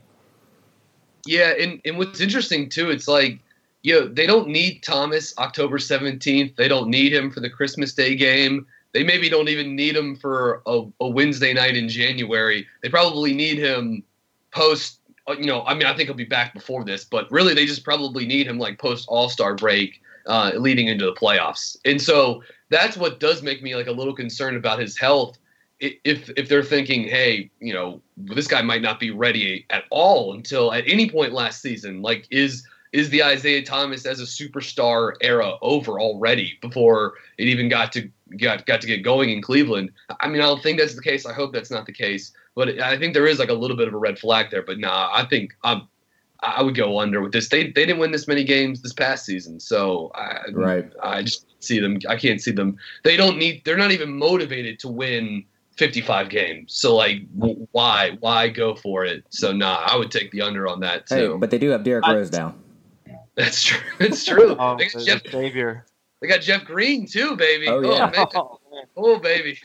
[SPEAKER 4] Yeah, and, and what's interesting too, it's like, you know, they don't need Thomas October 17th. They don't need him for the Christmas Day game. They maybe don't even need him for a, a Wednesday night in January. They probably need him post, uh, you know, I mean, I think he'll be back before this, but really they just probably need him like post All Star break uh, leading into the playoffs. And so that's what does make me like a little concerned about his health. If if they're thinking, hey, you know, this guy might not be ready at all until at any point last season, like is is the Isaiah Thomas as a superstar era over already before it even got to got got to get going in Cleveland? I mean, I don't think that's the case. I hope that's not the case, but I think there is like a little bit of a red flag there. But nah, I think um, I'm I would go under with this. They they didn't win this many games this past season, so I,
[SPEAKER 3] Right.
[SPEAKER 4] I just see them. I can't see them. They don't need. They're not even motivated to win 55 games. So like, why why go for it? So nah, I would take the under on that
[SPEAKER 3] Hey,
[SPEAKER 4] too.
[SPEAKER 3] but they do have Derrick
[SPEAKER 2] I-
[SPEAKER 3] Rose now.
[SPEAKER 4] That's true. It's true.
[SPEAKER 2] Oh,
[SPEAKER 4] they, got Jeff,
[SPEAKER 2] savior.
[SPEAKER 4] they got Jeff Green too, baby.
[SPEAKER 3] Oh, yeah.
[SPEAKER 4] man. oh baby.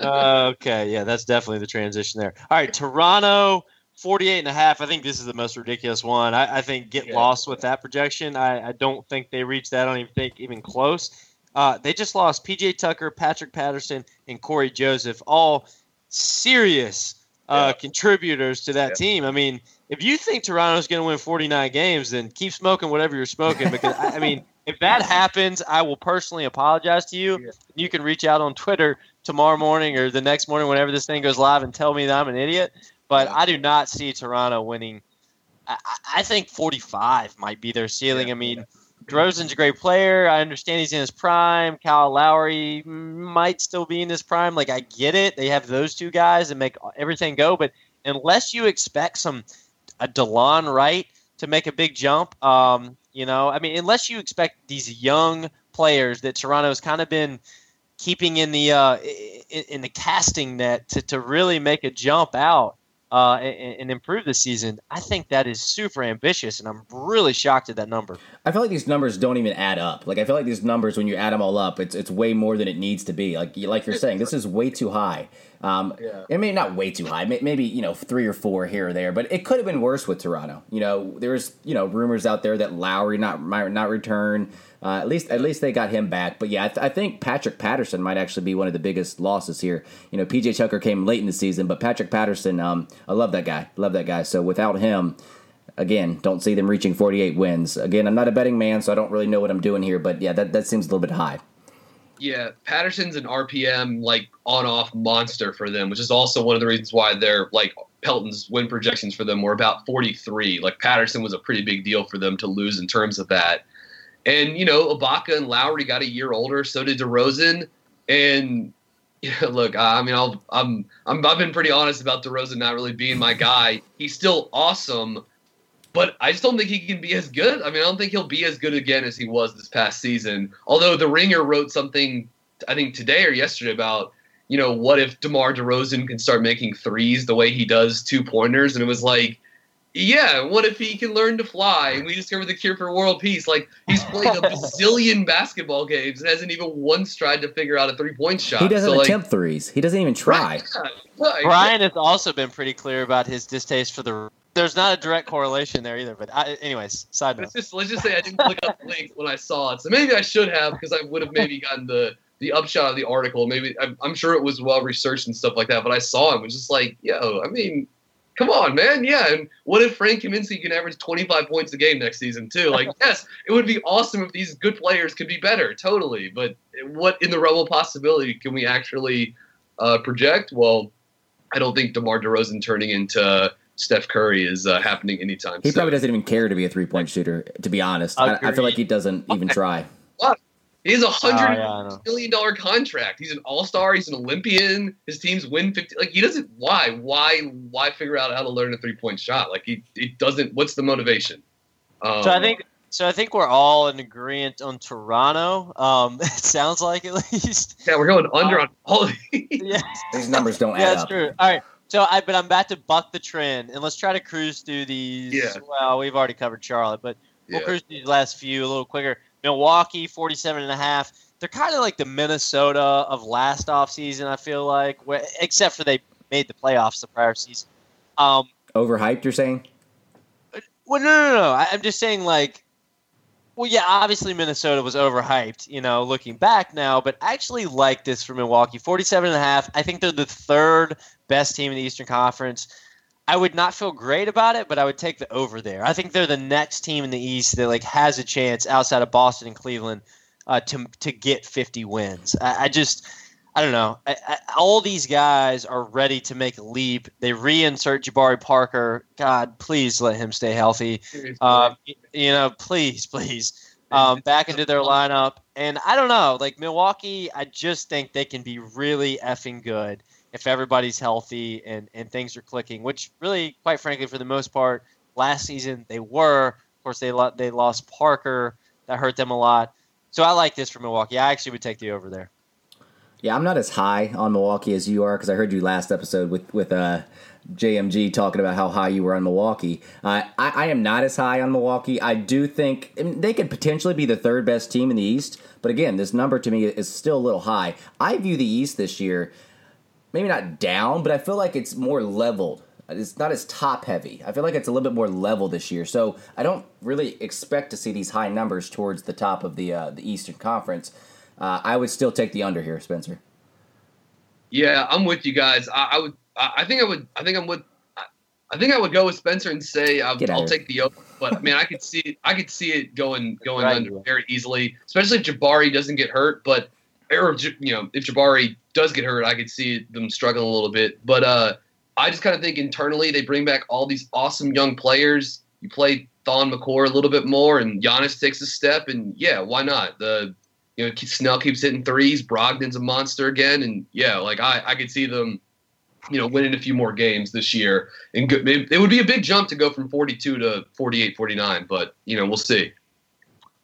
[SPEAKER 2] Uh, okay, yeah, that's definitely the transition there. All right, Toronto, 48 and a half. I think this is the most ridiculous one. I, I think get
[SPEAKER 4] Yeah.
[SPEAKER 2] lost with that projection. I, I don't think they reached that. I don't even think even close. Uh, they just lost PJ Tucker, Patrick Patterson, and Cory Joseph, all serious uh,
[SPEAKER 4] Yeah.
[SPEAKER 2] contributors to that
[SPEAKER 4] Yeah.
[SPEAKER 2] team. I mean, if you think Toronto's going to win 49 games, then keep smoking whatever you're smoking. Because I, I mean, if that happens, I will personally apologize to you.
[SPEAKER 4] Yeah.
[SPEAKER 2] You can reach out on Twitter tomorrow morning or the next morning, whenever this thing goes live, and tell me that I'm an idiot. But I do not see Toronto winning. I, I- think 45 might be their ceiling.
[SPEAKER 4] Yeah.
[SPEAKER 2] I mean, DeRozan's a great player. I understand he's in his prime. Kyle Lowry might still be in his prime. Like I get it. They have those two guys and make everything go. But unless you expect some a Delon Wright to make a big jump, um, you know, I mean, unless you expect these young players that Toronto's kind of been keeping in the uh, in, in the casting net to, to really make a jump out uh, and, and improve the season, I think that is super ambitious, and I'm really shocked at that number.
[SPEAKER 3] I feel like these numbers don't even add up. Like I feel like these numbers, when you add them all up, it's it's way more than it needs to be. Like like you're saying, this is way too high. Um,
[SPEAKER 4] Yeah.
[SPEAKER 3] I mean, not way too high. May- Maybe you know three or four here or there, but it could have been worse with Toronto. You know, there's you know rumors out there that Lowry not might not return. Uh, at least at least they got him back. But yeah, I, th- I think Patrick Patterson might actually be one of the biggest losses here. You know, PJ Tucker came late in the season, but Patrick Patterson, um, I love that guy. Love that guy. So without him. Again, don't see them reaching 48 wins. Again, I'm not a betting man, so I don't really know what I'm doing here, but yeah, that, that seems a little bit high.
[SPEAKER 4] Yeah, Patterson's an RPM like on-off monster for them, which is also one of the reasons why they're like Pelton's win projections for them were about 43. Like Patterson was a pretty big deal for them to lose in terms of that. And you know, Ibaka and Lowry got a year older, so did DeRozan, and Yeah, look, I mean, I'll, I'm, I'm, I've been pretty honest about DeRozan not really being my guy. He's still awesome, but I just don't think he can be as good. I mean, I don't think he'll be as good again as he was this past season. Although the Ringer wrote something, I think today or yesterday about, you know, what if DeMar DeRozan can start making threes the way he does two pointers, and it was like yeah, what if he can learn to fly and we discover the cure for world peace? Like he's played a bazillion basketball games and hasn't even once tried to figure out a three point shot.
[SPEAKER 3] He doesn't
[SPEAKER 4] so, like,
[SPEAKER 3] attempt threes. He doesn't even try.
[SPEAKER 4] Right, right.
[SPEAKER 2] Brian has also been pretty clear about his distaste for the. There's not a direct correlation there either, but I, anyways, side note.
[SPEAKER 4] Let's just let's just say I didn't look up the link when I saw it, so maybe I should have because I would have maybe gotten the the upshot of the article. Maybe I'm, I'm sure it was well researched and stuff like that, but I saw it and was just like, yo, I mean, come on, man. Yeah. And what if Frank Kaminsky can average 25 points a game next season, too? Like, yes, it would be awesome if these good players could be better, totally. But what in the realm of possibility can we actually uh, project? Well, I don't think DeMar DeRozan turning into Steph Curry is uh, happening anytime soon.
[SPEAKER 3] He
[SPEAKER 4] soon.
[SPEAKER 3] probably doesn't even care to be a three point shooter, to be honest. I, I feel like he doesn't even try.
[SPEAKER 4] He has a hundred
[SPEAKER 2] Oh, yeah, I know.
[SPEAKER 4] million dollar contract. He's an all star. He's an Olympian. His teams win fifty. Like he doesn't. Why? Why? Why figure out how to learn a three point shot? Like he, he doesn't. What's the motivation? Um,
[SPEAKER 2] So I think so. I think we're all in agreement on Toronto. Um, it sounds like at least.
[SPEAKER 4] Yeah, we're going under on all these.
[SPEAKER 2] Yeah,
[SPEAKER 3] These numbers don't
[SPEAKER 2] yeah,
[SPEAKER 3] add
[SPEAKER 2] that's
[SPEAKER 3] up.
[SPEAKER 2] true. All right. So I, but I'm about to buck the trend, and let's try to cruise through these.
[SPEAKER 4] Yeah.
[SPEAKER 2] Well, we've already covered Charlotte, but we'll
[SPEAKER 4] Yeah.
[SPEAKER 2] cruise through these last few a little quicker. Milwaukee, 47 and a half. They're kind of like the Minnesota of last offseason, I feel like, where, except for they made the playoffs the prior season. Um,
[SPEAKER 3] Overhyped, you're saying?
[SPEAKER 2] Well, no, no, no. I, I'm just saying, like, well, yeah, obviously Minnesota was overhyped, you know, looking back now, but I actually like this for Milwaukee. 47 and a half. I think they're the third best team in the Eastern Conference. I would not feel great about it, but I would take the over there. I think they're the next team in the East that like has a chance outside of Boston and Cleveland uh, to to get 50 wins. I, I just I don't know. I, I, all these guys are ready to make a leap. They reinsert Jabari Parker. God, please let him stay healthy. Um, you know, please, please, um, back into their lineup. And I don't know, like Milwaukee, I just think they can be really effing good if everybody's healthy and, and things are clicking. Which really, quite frankly, for the most part, last season they were. Of course, they lo- they lost Parker. That hurt them a lot. So I like this for Milwaukee. I actually would take the over there.
[SPEAKER 3] Yeah, I'm not as high on Milwaukee as you are because I heard you last episode with with uh, JMG talking about how high you were on Milwaukee. Uh, I, I am not as high on Milwaukee. I do think I mean, they could potentially be the third best team in the East, but again, this number to me is still a little high. I view the East this year maybe not down, but I feel like it's more leveled. It's not as top heavy. I feel like it's a little bit more level this year. So I don't really expect to see these high numbers towards the top of the uh, the Eastern Conference. Uh, I would still take the under here, Spencer.
[SPEAKER 4] Yeah, I'm with you guys. I, I would. I think I would. I think I'm with. I- I think I would go with Spencer and say I'll, I'll take the over. But I mean, I could see. I could see it going going
[SPEAKER 2] Right.
[SPEAKER 4] under very easily, especially if Jabari doesn't get hurt. But or you know, if Jabari does get hurt, I could see them struggling a little bit. But uh, I just kind of think internally they bring back all these awesome young players. You play Thon Maker a little bit more, and Giannis takes a step, and yeah, why not? The you know Snell keeps hitting threes. Brogdon's a monster again, and yeah, like I I could see them, you know, winning a few more games this year. And it would be a big jump to go from 42 to 48, 49, but you know we'll see.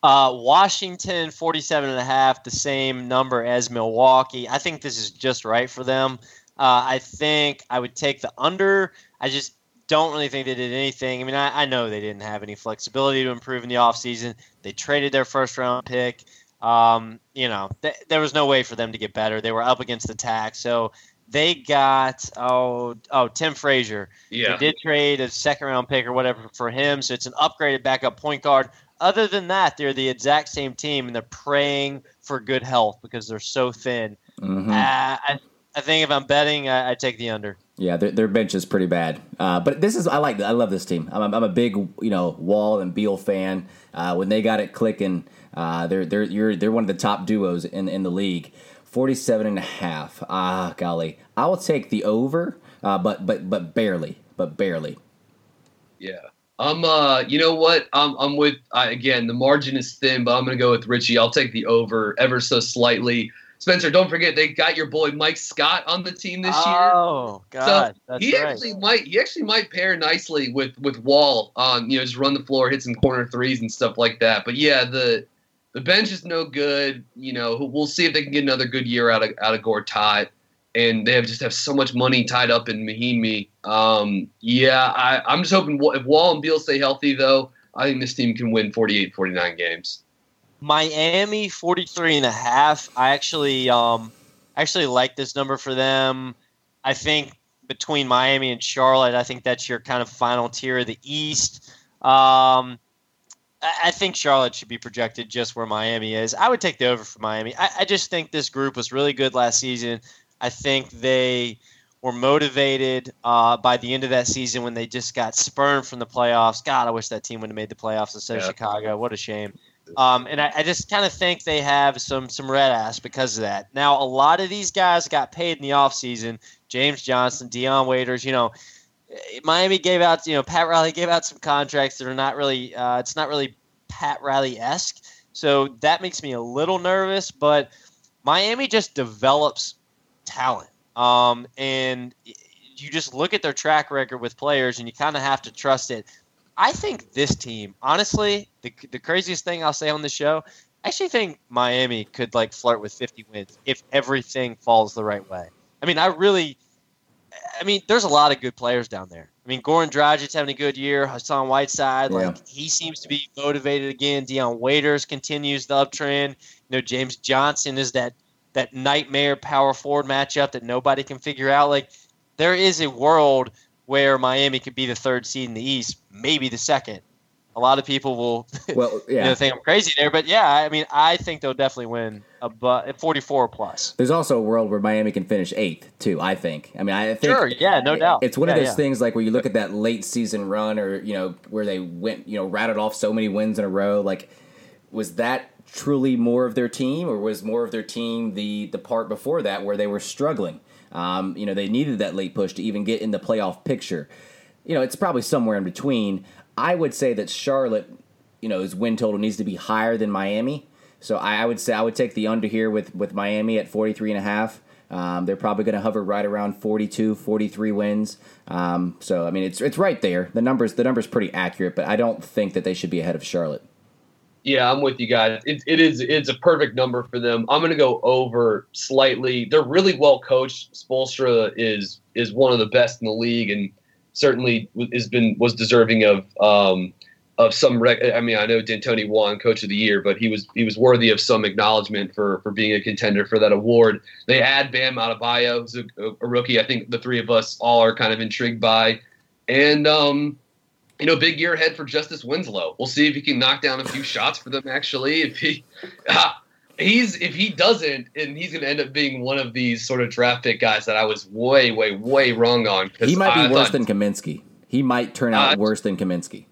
[SPEAKER 2] Uh, Washington, 47 and a half, the same number as Milwaukee. I think this is just right for them. Uh, I think I would take the under. I just don't really think they did anything. I mean, I, I know they didn't have any flexibility to improve in the offseason. They traded their first round pick. Um, you know, th- there was no way for them to get better. They were up against the tax. So they got, oh, oh, Tim Frazier.
[SPEAKER 4] Yeah,
[SPEAKER 2] They did trade a second round pick or whatever for him, so it's an upgraded backup point guard. Other than that, they're the exact same team, and they're praying for good health because they're so thin.
[SPEAKER 3] hmm
[SPEAKER 2] Uh, I, I think if I'm betting, I, I take the under.
[SPEAKER 3] Yeah, their, their bench is pretty bad. Uh, but this is I like I love this team. I'm, I'm a big you know Wall and Beal fan. Uh, when they got it clicking, uh, they're they're you're, they're one of the top duos in in the league. 47 and a half. Ah, golly. I will take the over, uh, but but but barely, but barely.
[SPEAKER 4] yeah. I'm uh, you know what? I'm I'm with I again. The margin is thin, but I'm gonna go with Richie. I'll take the over ever so slightly. Spencer, don't forget they got your boy Mike Scott on the team this year.
[SPEAKER 2] Oh God, that's
[SPEAKER 4] he
[SPEAKER 2] right.
[SPEAKER 4] actually might he actually might pair nicely with with Wall on you know just run the floor, hit some corner threes and stuff like that. But yeah, the the bench is no good. You know, we'll see if they can get another good year out of out of Gortat. And they have just have so much money tied up in Mahinmi. Um, yeah, I, I'm just hoping if Wall and Beal stay healthy, though, I think this team can win 48, 49 games.
[SPEAKER 2] Miami 43 and a half. I actually um actually like this number for them. I think between Miami and Charlotte, I think that's your kind of final tier of the East. Um I think Charlotte should be projected just where Miami is. I would take the over for Miami. I, I just think this group was really good last season. I think they were motivated uh, by the end of that season when they just got spurned from the playoffs. God, I wish that team would have made the playoffs instead of
[SPEAKER 4] Yeah.
[SPEAKER 2] Chicago. What a shame. Um, and I, I just kind of think they have some some red ass because of that. Now, a lot of these guys got paid in the offseason. James Johnson, Dion Waiters, you know, eh, Miami gave out, you know, Pat Riley gave out some contracts that are not really, uh, it's not really Pat Riley esque. So that makes me a little nervous, but Miami just develops talent. Um, and you just look at their track record with players and you kind of have to trust it. I think this team, honestly, the, the craziest thing I'll say on the show, I actually think Miami could like flirt with 50 wins if everything falls the right way. I mean, I really, I mean, there's a lot of good players down there. I mean, Goran Dragic's having a good year. Hassan Whiteside, like he seems to be motivated again. Dion Waiters continues the uptrend. You know, James Johnson is that that nightmare power forward matchup that nobody can figure out. Like, there is a world where Miami could be the third seed in the East, maybe the second. A lot of people will
[SPEAKER 3] Well,
[SPEAKER 2] you
[SPEAKER 3] yeah.
[SPEAKER 2] know, think I'm crazy there, but yeah, I mean, I think they'll definitely win a bu- 44 plus.
[SPEAKER 3] There's also a world where Miami can finish eighth too. I think. I mean, I think
[SPEAKER 2] Sure, yeah, no doubt.
[SPEAKER 3] It's one of those
[SPEAKER 2] yeah.
[SPEAKER 3] things like where you look at that late season run, or you know, where they went, you know, rattled off so many wins in a row. Like, was that truly more of their team, or was more of their team the the part before that where they were struggling? Um, you know, they needed that late push to even get in the playoff picture. You know, it's probably somewhere in between. I would say that Charlotte, you know, his win total needs to be higher than Miami. So I, I would say I would take the under here with, with Miami at 43 and a half. Um, they're probably going to hover right around 42, 43 wins. Um, so I mean, it's it's right there. The numbers the numbers pretty accurate, but I don't think that they should be ahead of Charlotte.
[SPEAKER 4] Yeah, I'm with you guys. It, it is it's a perfect number for them. I'm going to go over slightly. They're really well coached. Spoelstra is is one of the best in the league, and certainly has been was deserving of um, of some. Rec- I mean, I know D'Antoni won Coach of the Year, but he was he was worthy of some acknowledgement for for being a contender for that award. They add Bam Adebayo, who's a, a rookie. I think the three of us all are kind of intrigued by, and um, you know, big year ahead for Justice Winslow. We'll see if he can knock down a few shots for them. Actually, if he, ah, he's if he doesn't, and he's going to end up being one of these sort of draft pick guys that I was way, way, way wrong on.
[SPEAKER 3] He might be
[SPEAKER 4] I
[SPEAKER 3] worse
[SPEAKER 4] thought,
[SPEAKER 3] than Kaminsky. He might turn out
[SPEAKER 4] Uh,
[SPEAKER 3] worse than Kaminsky.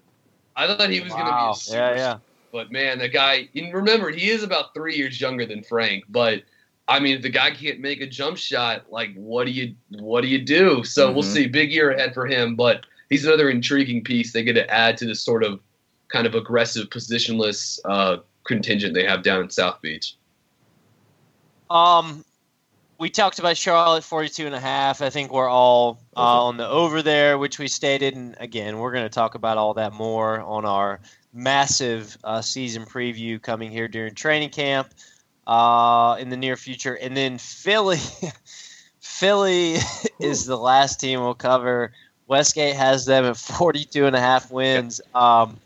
[SPEAKER 4] I thought he was going to be a super.
[SPEAKER 2] Yeah, yeah.
[SPEAKER 4] But man, the guy. And remember, he is about three years younger than Frank. But I mean, if the guy can't make a jump shot, like what do you what do you do? So we'll
[SPEAKER 3] Mhm.
[SPEAKER 4] see. Big year ahead for him, but he's another intriguing piece they get to add to this sort of kind of aggressive positionless uh, contingent they have down in South Beach.
[SPEAKER 2] Um, we talked about Charlotte 42 and a half. I think we're all uh, on the over there, which we stated. And again, we're going to talk about all that more on our massive uh, season preview coming here during training camp uh, in the near future. And then Philly, Philly is the last team we'll cover. Westgate has them at 42 and a half wins. Um,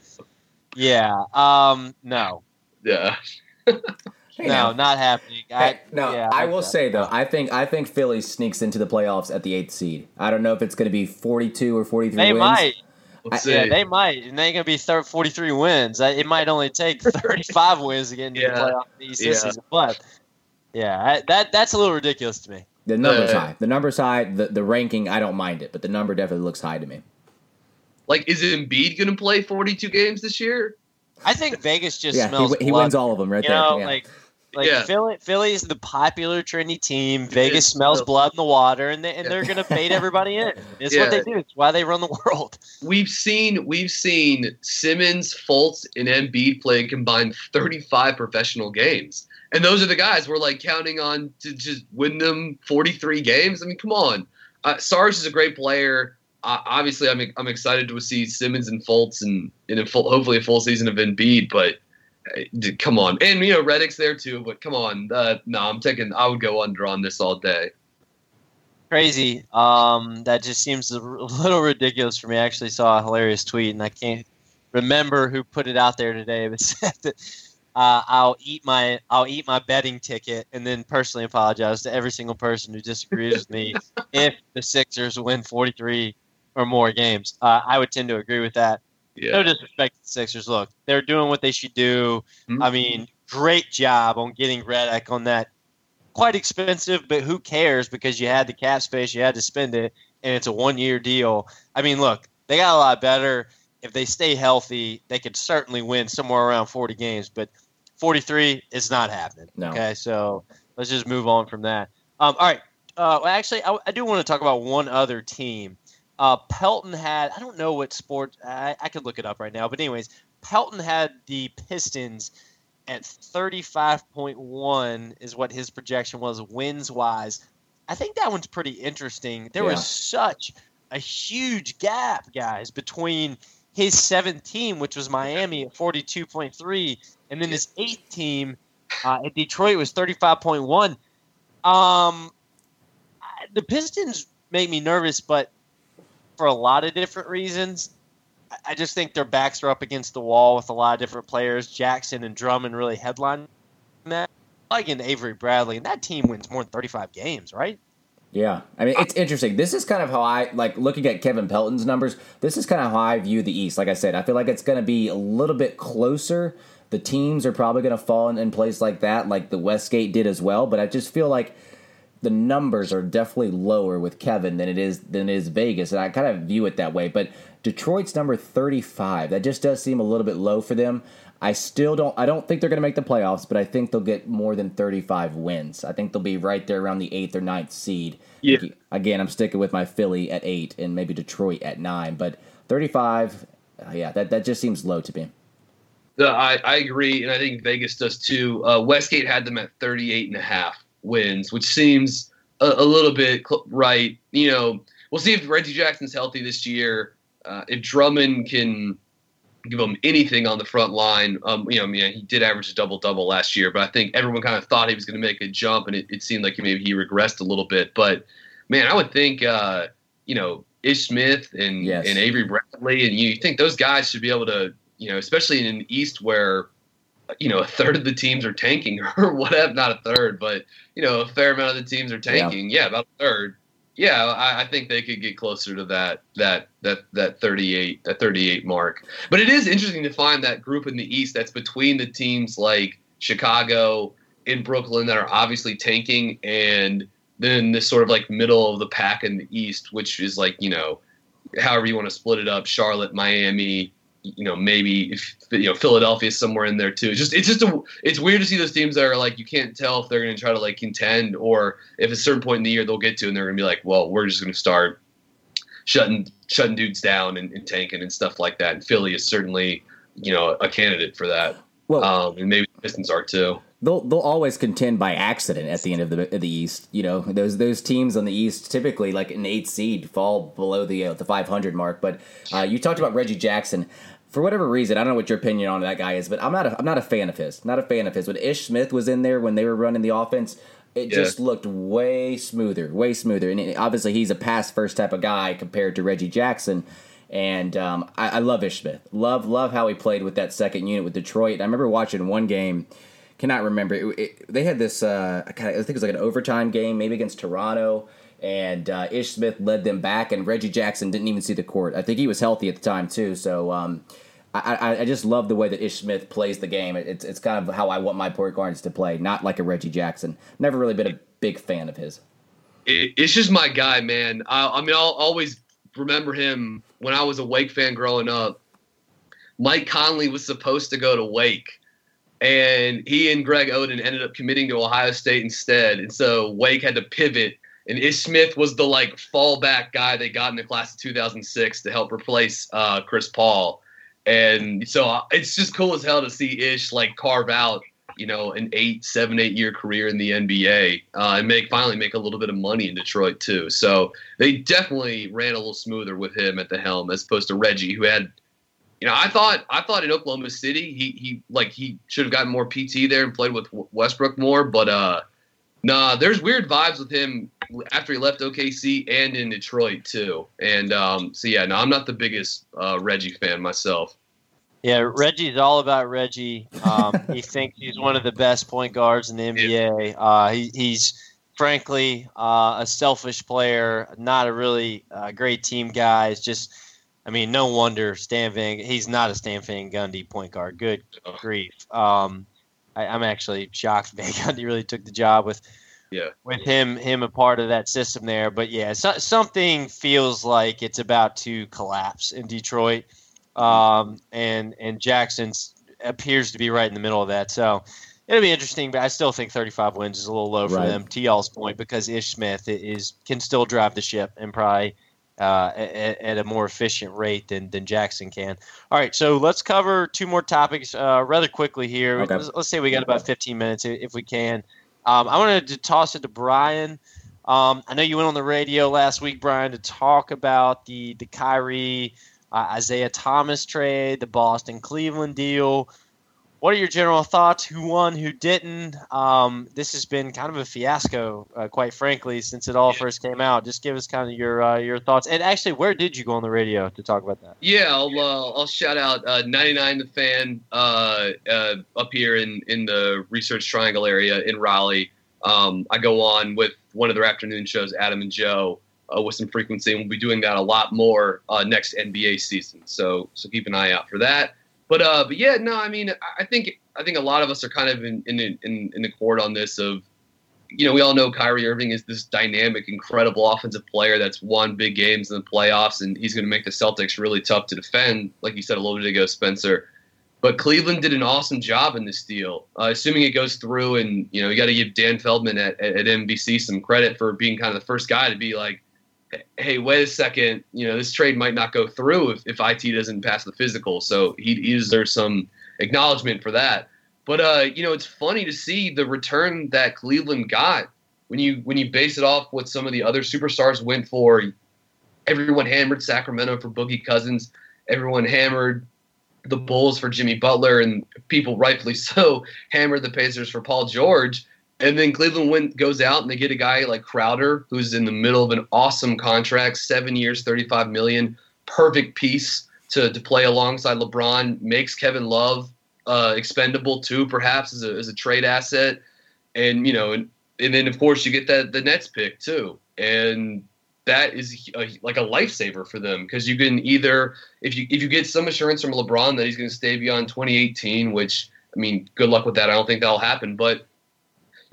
[SPEAKER 2] yeah. Um, no.
[SPEAKER 4] Yeah.
[SPEAKER 3] Hey,
[SPEAKER 2] no,
[SPEAKER 3] now.
[SPEAKER 2] not happening.
[SPEAKER 3] Hey,
[SPEAKER 2] I,
[SPEAKER 3] no,
[SPEAKER 2] yeah,
[SPEAKER 3] I
[SPEAKER 2] like
[SPEAKER 3] will
[SPEAKER 2] that.
[SPEAKER 3] say though, I think I think Philly sneaks into the playoffs at the eighth seed. I don't know if it's going to be forty-two or forty-three.
[SPEAKER 2] They
[SPEAKER 3] wins.
[SPEAKER 2] might.
[SPEAKER 4] Let's
[SPEAKER 3] I-
[SPEAKER 2] Yeah, they might, and they're going to be thir- 43 wins. It might only take 35 wins to get into
[SPEAKER 4] Yeah.
[SPEAKER 2] the playoff in the
[SPEAKER 4] Yeah.
[SPEAKER 2] season. But yeah, I, that that's a little ridiculous to me.
[SPEAKER 3] The number's
[SPEAKER 4] Uh,
[SPEAKER 3] high. The number's high. The the ranking, I don't mind it, but the number definitely looks high to me.
[SPEAKER 4] like, is Embiid going to play 42 games this year?
[SPEAKER 2] I think Vegas just
[SPEAKER 3] yeah, he,
[SPEAKER 2] smells.
[SPEAKER 3] he
[SPEAKER 2] blood.
[SPEAKER 3] wins all of them right
[SPEAKER 2] You
[SPEAKER 3] there.
[SPEAKER 2] know,
[SPEAKER 3] yeah.
[SPEAKER 2] like like
[SPEAKER 4] Yeah.
[SPEAKER 2] Philly, Philly's the popular trendy team. Vegas
[SPEAKER 4] is.
[SPEAKER 2] smells blood in the water, and they, and
[SPEAKER 4] Yeah.
[SPEAKER 2] they're going to bait everybody in. It's
[SPEAKER 4] Yeah.
[SPEAKER 2] what they do. It's why they run the world.
[SPEAKER 4] We've seen we've seen Simmons, Fultz, and Embiid play a combined 35 professional games, and those are the guys we're like counting on to just win them 43 games. I mean, come on. Uh, Sarge is a great player. Uh, obviously, I'm I'm excited to see Simmons and Fultz and, and a full, hopefully a full season of Embiid. But uh, come on, and you know Redick's there too. But come on, uh, no, I'm taking. I would go under on this all day.
[SPEAKER 2] Crazy. Um, that just seems a little ridiculous for me. I actually saw a hilarious tweet, and I can't remember who put it out there today, but said that uh, I'll eat my I'll eat my betting ticket, and then personally apologize to every single person who disagrees with me if the Sixers win 43 or more games. Uh, I would tend to agree with that.
[SPEAKER 4] Yeah.
[SPEAKER 2] No disrespect to the Sixers. Look, they're doing what they should do.
[SPEAKER 4] Mhm.
[SPEAKER 2] I mean, great job on getting Redick on that. Quite expensive, but who cares? Because you had the cap space, you had to spend it, and it's a one-year deal. I mean, look, they got a lot better. If they stay healthy, they could certainly win somewhere around 40 games. But 43 is not happening.
[SPEAKER 3] No.
[SPEAKER 2] Okay, so let's just move on from that. Um, all right. Uh, well, actually, I, I do want to talk about one other team. Uh, Pelton had, I don't know what sport, I, I could look it up right now, but anyways, Pelton had the Pistons at 35.1 is what his projection was wins wise. I think that one's pretty interesting. There
[SPEAKER 3] Yeah.
[SPEAKER 2] was such a huge gap, guys, between his seventh team, which was Miami at 42.3, and then his eighth team uh, at Detroit was 35.1. Um, the Pistons make me nervous, but for a lot of different reasons. I- just think their backs are up against the wall with a lot of different players. Jackson and Drummond really headline that. Like in Avery Bradley, and that team wins more than 35 games, right?
[SPEAKER 3] Yeah, I mean it's interesting. This is kind of how I like looking at Kevin Pelton's numbers. This is kind of how I view the East. Like I said, I feel like it's going to be a little bit closer. The teams are probably going to fall in, in place like that, like the Westgate did as well. But I just feel like the numbers are definitely lower with Kevin than it is than it is Vegas, and I kind of view it that way. But Detroit's number thirty five. That just does seem a little bit low for them. I still don't. I don't think they're going to make the playoffs, but I think they'll get more than thirty-five wins. I think they'll be right there around the eighth or ninth seed.
[SPEAKER 4] Yeah.
[SPEAKER 3] Again, I'm sticking with my Philly at eight and maybe Detroit at nine, but thirty-five. uh, yeah, that that just seems low to me.
[SPEAKER 4] No, I, I agree, and I think Vegas does too. Uh, Westgate had them at 38 and a half wins, which seems a, a little bit cl- right. You know, we'll see if Reggie Jackson's healthy this year. Uh, if Drummond can give them anything on the front line, um, you know, I mean, he did average a double double last year, but I think everyone kind of thought he was going to make a jump, and it, it seemed like maybe he regressed a little bit. But man, I would think, uh, you know, Ish Smith and
[SPEAKER 3] Yes.
[SPEAKER 4] and Avery Bradley, and you think those guys should be able to, you know, especially in the East where you know, a third of the teams are tanking or whatever, not a third, but, you know, a fair amount of the teams are tanking. Yeah, about a third. Yeah, I, I think they could get closer to that that that that 38 that 38 mark. But it is interesting to find that group in the East that's between the teams like Chicago and Brooklyn that are obviously tanking and then this sort of like middle of the pack in the East, which is like, you know, however you want to split it up, Charlotte, Miami, you know, maybe if you know Philadelphia is somewhere in there too. It's just it's just a it's weird to see those teams that are like you can't tell if they're going to try to like contend or if at a certain point in the year they'll get to and they're going to be like, well, we're just going to start shutting shutting dudes down and, and tanking and stuff like that. And Philly is certainly you know a candidate for that.
[SPEAKER 3] Well,
[SPEAKER 4] Um, and maybe the Pistons are too.
[SPEAKER 3] they'll they'll always contend by accident at the end of the of the East. You know, those those teams on the East typically like an eight seed fall below the uh, the 500 mark. But uh, you talked about Reggie Jackson. For whatever reason, I don't know what your opinion on that guy is, but I'm not a, I'm not a fan of his. Not a fan of his. When Ish Smith was in there when they were running the offense, it
[SPEAKER 4] Yeah.
[SPEAKER 3] just looked way smoother, way smoother. And obviously, he's a pass first type of guy compared to Reggie Jackson. And um, I, I love Ish Smith. Love love how he played with that second unit with Detroit. And I remember watching one game cannot remember. It, it, they had this, uh, I think it was like an overtime game, maybe against Toronto, and uh, Ish Smith led them back, and Reggie Jackson didn't even see the court. I think he was healthy at the time too. So um, I, I, just love the way that Ish Smith plays the game. It's it's kind of how I want my point guards to play, not like a Reggie Jackson. Never really been a big fan of his.
[SPEAKER 4] it, it's just my guy, man. I, I mean, I'll always remember him when I was a Wake fan growing up. Mike Conley was supposed to go to Wake, and he and Greg Oden ended up committing to Ohio State instead. And so Wake had to pivot, and Ish Smith was the like fallback guy they got in the class of 2006 to help replace uh, Chris Paul. And so uh, it's just cool as hell to see Ish like carve out you know, an eight, seven, eight year career in the NBA uh, and make finally make a little bit of money in Detroit too. So they definitely ran a little smoother with him at the helm as opposed to Reggie, who had, you know, I thought I thought in Oklahoma City he he like he should have gotten more PT there and played with Westbrook more, but uh, nah, there's weird vibes with him after he left OKC and in Detroit too. And um, so yeah, no, I'm not the biggest uh, Reggie fan myself.
[SPEAKER 2] Yeah, Reggie's all about Reggie. Um, he thinks he's one of the best point guards in the NBA. Uh, he, he's frankly uh, a selfish player, not a really uh, great team guy. It's just, I mean, no wonder Stan Van. He's not a Stan Van Gundy point guard. Good grief. Um, I, am actually shocked Van Gundy really took the job with.
[SPEAKER 4] Yeah.
[SPEAKER 2] With him, him a part of that system there, but yeah, so, something feels like it's about to collapse in Detroit um, and and Jackson appears to be right in the middle of that. So it'll be interesting, but I still think 35 wins is a little low for right. them. To y'all's point, because Ish Smith is can still drive the ship and probably uh, at, at, a more efficient rate than, than Jackson can. All right, so let's cover two more topics uh, rather quickly here. Okay. Let's, let's, say we got about 15 minutes if we can. Um, I wanted to toss it to Brian. Um, I know you went on the radio last week, Brian, to talk about the the Kyrie uh, Isaiah Thomas trade, the Boston Cleveland deal. What are your general thoughts? Who won? Who didn't? Um, this has been kind of a fiasco, uh, quite frankly, since it all yeah. first came out. Just give us kind of your uh, your thoughts. And actually, where did you go on the radio to talk about that?
[SPEAKER 4] Yeah, I'll uh, I'll shout out uh, 99 the fan uh, up here in in the Research Triangle area in Raleigh. Um, I go on with one of their afternoon shows, Adam and Joe, uh, with some frequency, and we'll be doing that a lot more uh, next NBA season. So so keep an eye out for that. But uh, but yeah, no, I mean, I think I think a lot of us are kind of in in in, in accord on this. Of you know, we all know Kyrie Irving is this dynamic, incredible offensive player that's won big games in the playoffs, and he's going to make the Celtics really tough to defend, like you said a little bit ago, Spencer. But Cleveland did an awesome job in this deal. Uh, assuming it goes through, and you know, you got to give Dan Feldman at, at, at NBC some credit for being kind of the first guy to be like, hey, wait a second, you know, this trade might not go through if, if IT doesn't pass the physical. So he, he deserves some acknowledgement for that. But uh, you know, it's funny to see the return that Cleveland got when you when you base it off what some of the other superstars went for. Everyone hammered Sacramento for Boogie Cousins. Everyone hammered the Bulls for Jimmy Butler, and people rightfully so hammered the Pacers for Paul George. And then Cleveland went, goes out and they get a guy like Crowder, who's in the middle of an awesome contract, seven years, thirty-five million, perfect piece to, to play alongside LeBron. Makes Kevin Love uh, expendable too, perhaps as a, as a trade asset. And you know, and, and then of course you get that the Nets pick too, and that is a, like a lifesaver for them because you can either if you if you get some assurance from LeBron that he's going to stay beyond 2018, which I mean, good luck with that. I don't think that'll happen, but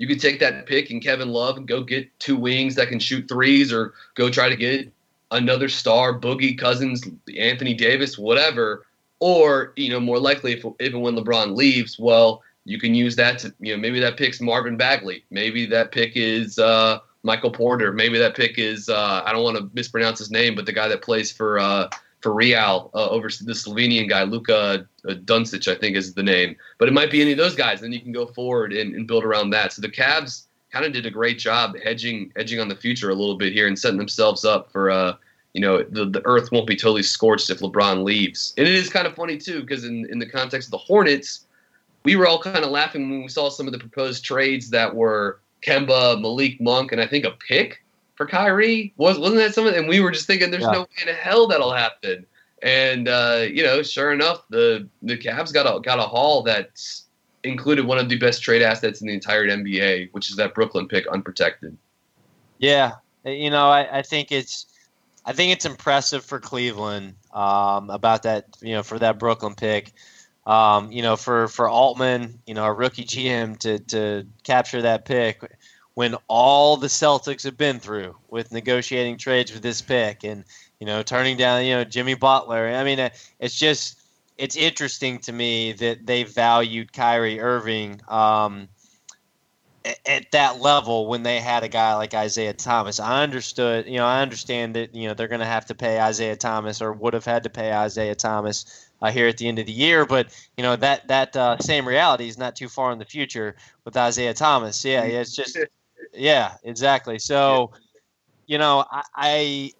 [SPEAKER 4] you could take that pick and Kevin Love and go get two wings that can shoot threes, or go try to get another star, Boogie Cousins, Anthony Davis, whatever. Or you know, more likely, if even when LeBron leaves, well, you can use that to you know maybe that pick's Marvin Bagley, maybe that pick is uh, Michael Porter, maybe that pick is uh, I don't want to mispronounce his name, but the guy that plays for uh, for Real uh, over the Slovenian guy, Luka uh, Doncic, I think is the name. But it might be any of those guys. Then you can go forward and, and build around that. So the Cavs kind of did a great job hedging hedging on the future a little bit here and setting themselves up for uh you know the, the earth won't be totally scorched if lebron leaves and it is kind of funny too because in, in the context of the hornets we were all kind of laughing when we saw some of the proposed trades that were kemba malik monk and i think a pick for Kyrie? Was wasn't that something? And we were just thinking, there's yeah. no way in hell that'll happen. And uh, you know, sure enough, the the Cavs got a got a haul that included one of the best trade assets in the entire NBA, which is that Brooklyn pick, unprotected.
[SPEAKER 2] Yeah, you know, I, I think it's I think it's impressive for Cleveland um, about that. You know, for that Brooklyn pick. Um, you know, for for Altman, you know, a rookie GM to to capture that pick when all the Celtics have been through with negotiating trades with this pick and you know turning down you know Jimmy Butler. I mean, uh, it's just it's interesting to me that they valued Kyrie Irving. Um, at that level when they had a guy like Isaiah Thomas. I understood, you know, I understand that, you know, they're going to have to pay Isaiah Thomas or would have had to pay Isaiah Thomas uh, here at the end of the year. But, you know, that, that uh, same reality is not too far in the future with Isaiah Thomas. Yeah, it's just, yeah, exactly. So, you know, I, I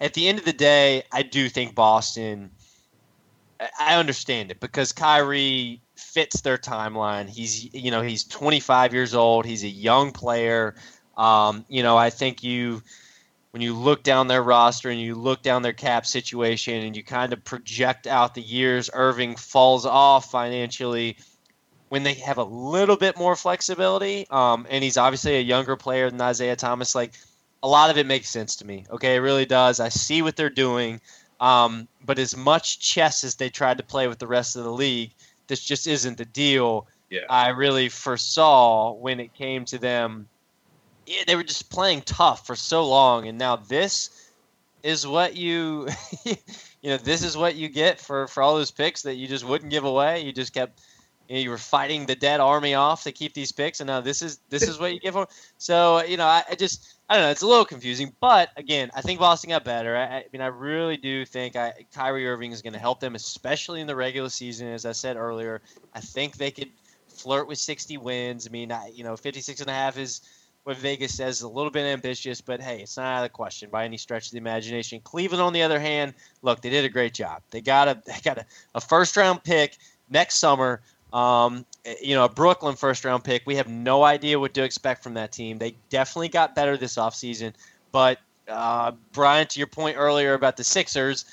[SPEAKER 2] at the end of the day, I do think Boston, I understand it because Kyrie fits their timeline. He's you know he's 25 years old. He's a young player. Um, you know I think you when you look down their roster and you look down their cap situation and you kind of project out the years Irving falls off financially when they have a little bit more flexibility um, and he's obviously a younger player than Isaiah Thomas like a lot of it makes sense to me okay it really does I see what they're doing um, but as much chess as they tried to play with the rest of the league this just isn't the deal
[SPEAKER 4] Yeah.
[SPEAKER 2] I really foresaw when it came to them. Yeah, they were just playing tough for so long, and now this is what you, you know, this is what you get for for all those picks that you just wouldn't give away. You just kept, you, know, you were fighting the dead army off to keep these picks, and now this is this is what you give them. So you know, I, I just I don't know. It's a little confusing, but again, I think Boston got better. I, I mean, I really do think I, Kyrie Irving is going to help them, especially in the regular season. As I said earlier, I think they could flirt with 60 wins. I mean, I, you know, 56 and a half is what Vegas says is a little bit ambitious, but hey, it's not out of the question by any stretch of the imagination. Cleveland, on the other hand, look, they did a great job. They got a they got a, a first round pick next summer. Um, you know, a Brooklyn first round pick. We have no idea what to expect from that team. They definitely got better this offseason. But, uh, Brian, to your point earlier about the Sixers,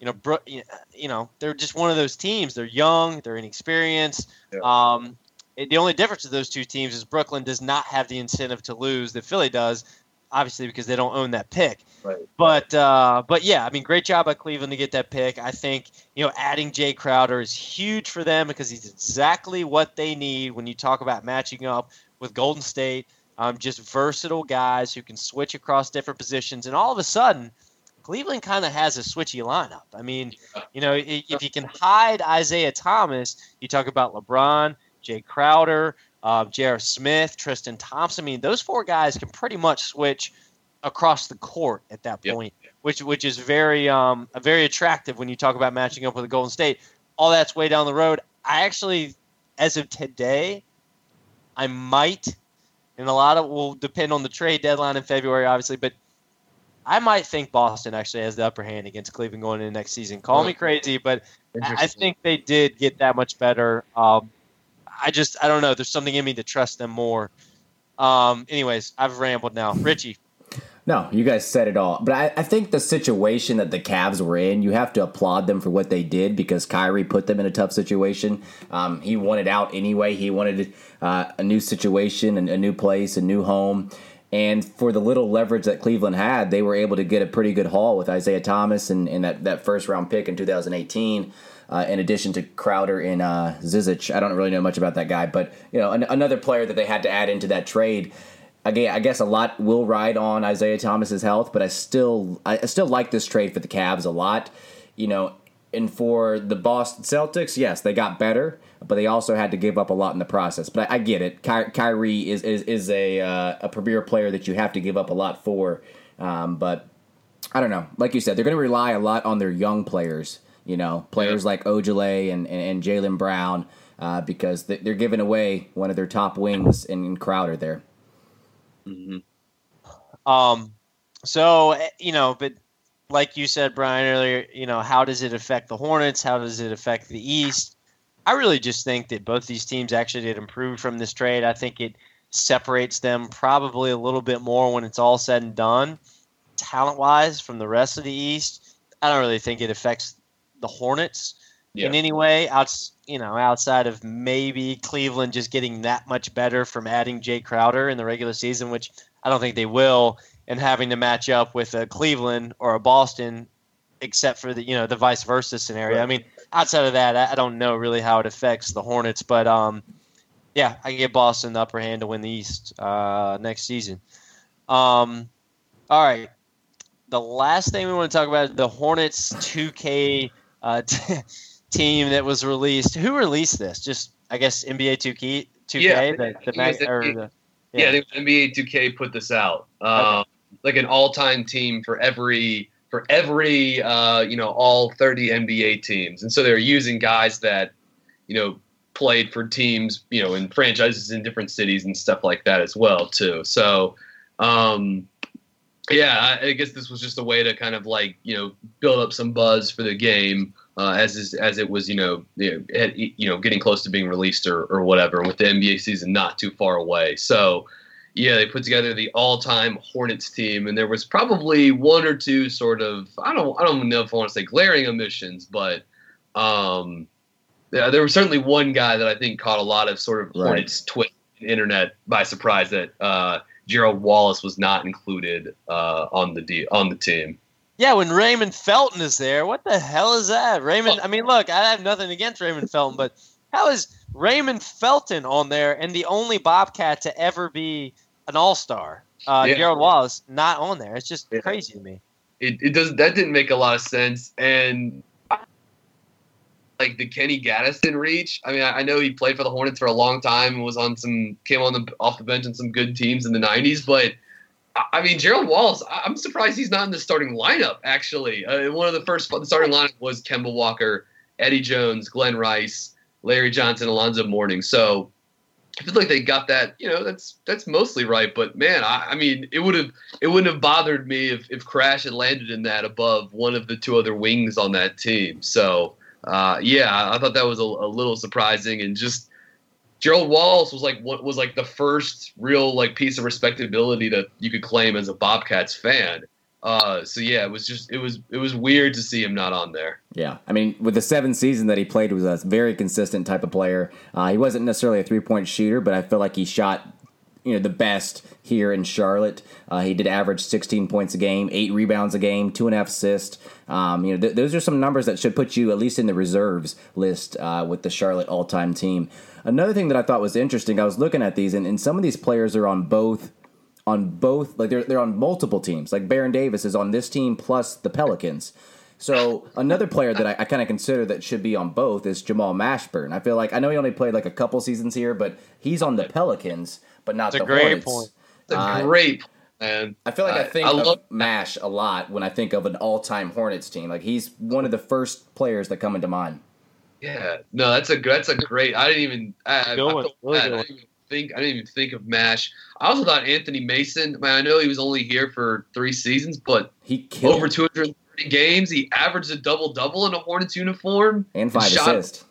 [SPEAKER 2] you know, Bro- you know, they're just one of those teams. They're young, they're inexperienced.
[SPEAKER 4] Yeah.
[SPEAKER 2] Um, it- the only difference of those two teams is Brooklyn does not have the incentive to lose that Philly does, obviously because they don't own that pick.
[SPEAKER 4] Right.
[SPEAKER 2] But uh, but yeah, I mean, great job by Cleveland to get that pick. I think you know adding Jae Crowder is huge for them because he's exactly what they need when you talk about matching up with Golden State. Um, just versatile guys who can switch across different positions, and all of a sudden, Cleveland kind of has a switchy lineup. I mean, you know, if you can hide Isaiah Thomas, you talk about LeBron, Jae Crowder, uh, J.R. Smith, Tristan Thompson. I mean, those four guys can pretty much switch across the court at that
[SPEAKER 4] Yep.
[SPEAKER 2] point, which which is very um very attractive when you talk about matching up with the Golden State. All that's way down the road. I actually, as of today, I might, and a lot of will depend on the trade deadline in February, obviously, but I might think Boston actually has the upper hand against Cleveland going into next season. Call me crazy, but I I think they did get that much better. Um, I just I don't know. There's something in me to trust them more. Um, anyways, I've rambled now. Richie,
[SPEAKER 3] No, you guys said it all. But I, I think the situation that the Cavs were in, you have to applaud them for what they did because Kyrie put them in a tough situation. Um, he wanted out anyway. He wanted uh, a new situation and a new place, a new home. And for the little leverage that Cleveland had, they were able to get a pretty good haul with Isaiah Thomas and, and that, that first round pick in 2018. Uh, in addition to Crowder and uh, Zizic, I don't really know much about that guy, but you know an, another player that they had to add into that trade again, I guess a lot will ride on Isaiah Thomas's health, but I still I still like this trade for the Cavs a lot. You know, and for the Boston Celtics, yes, they got better, but they also had to give up a lot in the process. But I, I get it. Ky- Kyrie is is, is a uh, a premier player that you have to give up a lot for. Um, but I don't know. Like you said, they're going to rely a lot on their young players. You know, players like Ojale and and, and Jaylen Brown. Uh, because they- they're giving away one of their top wings in, Crowder there.
[SPEAKER 2] Um, so eh, you know, but like you said, Brian earlier, you know, how does it affect the Hornets? How does it affect the East? I really just think that both these teams actually did improve from this trade. I think it separates them probably a little bit more when it's all said and done, talent wise, from the rest of the East. I don't really think it affects the Hornets in any way. Outs, you know, outside of maybe Cleveland just getting that much better from adding Jae Crowder in the regular season, which I don't think they will, and having to match up with a Cleveland or a Boston, except for the you know the vice versa scenario. I mean, outside of that, I I don't know really how it affects the Hornets, but um, yeah, I can give Boston the upper hand to win the East uh, next season. Um, all right, the last thing we want to talk about is the Hornets 2K uh, t- team that was released. Who released this? Just I guess NBA 2K 2K,
[SPEAKER 4] Yeah,
[SPEAKER 2] the, the,
[SPEAKER 4] I think it
[SPEAKER 2] mag,
[SPEAKER 4] was
[SPEAKER 2] or
[SPEAKER 4] NBA
[SPEAKER 2] the
[SPEAKER 4] Yeah, think NBA 2K put this out. Um, Like an all-time team for every for every uh, you know all 30 NBA teams, and so they're using guys that you know played for teams you know in franchises in different cities and stuff like that as well too. So. Um, yeah, I, I guess this was just a way to kind of like you know build up some buzz for the game uh, as is, as it was you know you know, had- you know getting close to being released or, or whatever with the NBA season not too far away. So yeah, they put together the all-time Hornets team, and there was probably one or two sort of I don't I don't know if I want to say glaring omissions, but um, yeah, there was certainly one guy that I think caught a lot of sort of
[SPEAKER 3] Right.
[SPEAKER 4] Hornets twist internet by surprise that uh, Gerald Wallace was not included uh, on the de- on the team.
[SPEAKER 2] Yeah, when Raymond Felton is there, what the hell is that? Raymond, I mean, look, I have nothing against Raymond Felton, but how is Raymond Felton on there and the only Bobcat to ever be an All Star? Uh,
[SPEAKER 4] Yeah.
[SPEAKER 2] Gerald Wallace not on there. It's just
[SPEAKER 4] Yeah.
[SPEAKER 2] crazy to me.
[SPEAKER 4] it, it does that didn't make a lot of sense and like the Kenny Gattison reach. I mean, I, I know he played for the Hornets for a long time and was on some came on the off the bench in some good teams in the '90s, but I, I mean, Gerald Wallace. I, I'm surprised he's not in the starting lineup. Actually, uh, one of the first the starting lineup was Kemba Walker, Eddie Jones, Glen Rice, Larry Johnson, Alonzo Mourning. So. I feel like they got that, you know, that's that's mostly right. But man, I, I mean, it would have it wouldn't have bothered me if, if Crash had landed in that above one of the two other wings on that team. So uh, yeah, I thought that was a, a little surprising and just Gerald Wallace was like what was like the first real like piece of respectability that you could claim as a Bobcats fan. Uh, so yeah, it was just it was it was weird to see him not on there.
[SPEAKER 3] Yeah, I mean, with the seven season that he played, was a very consistent type of player. Uh, he wasn't necessarily a three point shooter, but I feel like he shot, you know, the best here in Charlotte. Uh, he did average 16 points a game, eight rebounds a game, two and a half assists. Um, you know, th- those are some numbers that should put you at least in the reserves list uh, with the Charlotte all time team. Another thing that I thought was interesting, I was looking at these, and, and some of these players are on both on both like they're they're on multiple teams. Like Baron Davis is on this team plus the Pelicans. So another player that I, I kind of consider that should be on both is Jamal Mashburn. I feel like I know he only played like a couple seasons here, but he's on the Pelicans, but not
[SPEAKER 2] It's a
[SPEAKER 3] the
[SPEAKER 2] great
[SPEAKER 3] Hornets.
[SPEAKER 2] point.
[SPEAKER 4] It's a
[SPEAKER 3] Uh,
[SPEAKER 4] great man.
[SPEAKER 3] I feel like I, think
[SPEAKER 4] I
[SPEAKER 3] of Mash a lot when I think of an all-time Hornets team. Like he's one of the first players that come into mind.
[SPEAKER 4] Yeah, no, that's a that's a great. I didn't even. I, I,
[SPEAKER 2] Good
[SPEAKER 4] I
[SPEAKER 2] one,
[SPEAKER 4] felt
[SPEAKER 2] really
[SPEAKER 4] bad.
[SPEAKER 2] good
[SPEAKER 4] I
[SPEAKER 2] one.
[SPEAKER 4] didn't even think. I didn't even think of Mash. I also thought Anthony Mason. Man, I know he was only here for three seasons, but
[SPEAKER 3] He killed
[SPEAKER 4] over 230 games, he averaged a double double in a Hornets uniform.
[SPEAKER 3] and five
[SPEAKER 4] shot-
[SPEAKER 3] assists.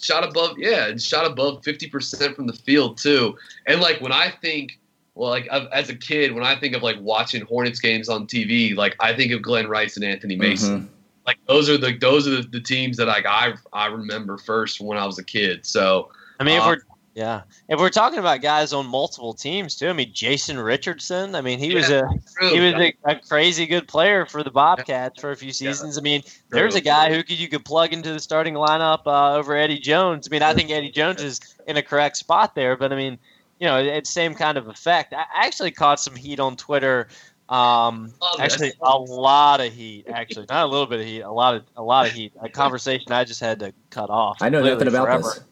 [SPEAKER 4] Shot above, yeah, and shot above 50 percent from the field too. And like when I think, well, like of- as a kid, when I think of like watching Hornets games on TV, like I think of Glen Rice and Anthony Mason.
[SPEAKER 3] Mhm.
[SPEAKER 4] Like those are the those are the, the teams that like I I remember first when I was a kid. So.
[SPEAKER 2] I mean, if
[SPEAKER 4] Uh,
[SPEAKER 2] we're yeah, if we're talking about guys on multiple teams too, I mean, Jason Richardson. I mean, he was a
[SPEAKER 4] True.
[SPEAKER 2] he was a, a crazy good player for the Bobcats for a few seasons. I mean, there's a guy who could you could plug into the starting lineup uh, over Eddie Jones. I mean, I think Eddie Jones is in a correct spot there, but I mean, you know, it's same kind of effect. I actually caught some heat on Twitter. Um,
[SPEAKER 4] Oh,
[SPEAKER 2] actually, a lot of heat. Actually, not a little bit of heat. A lot of a lot of heat. A conversation I just had to cut off.
[SPEAKER 3] I know
[SPEAKER 2] completely
[SPEAKER 3] nothing about
[SPEAKER 2] forever.
[SPEAKER 3] this.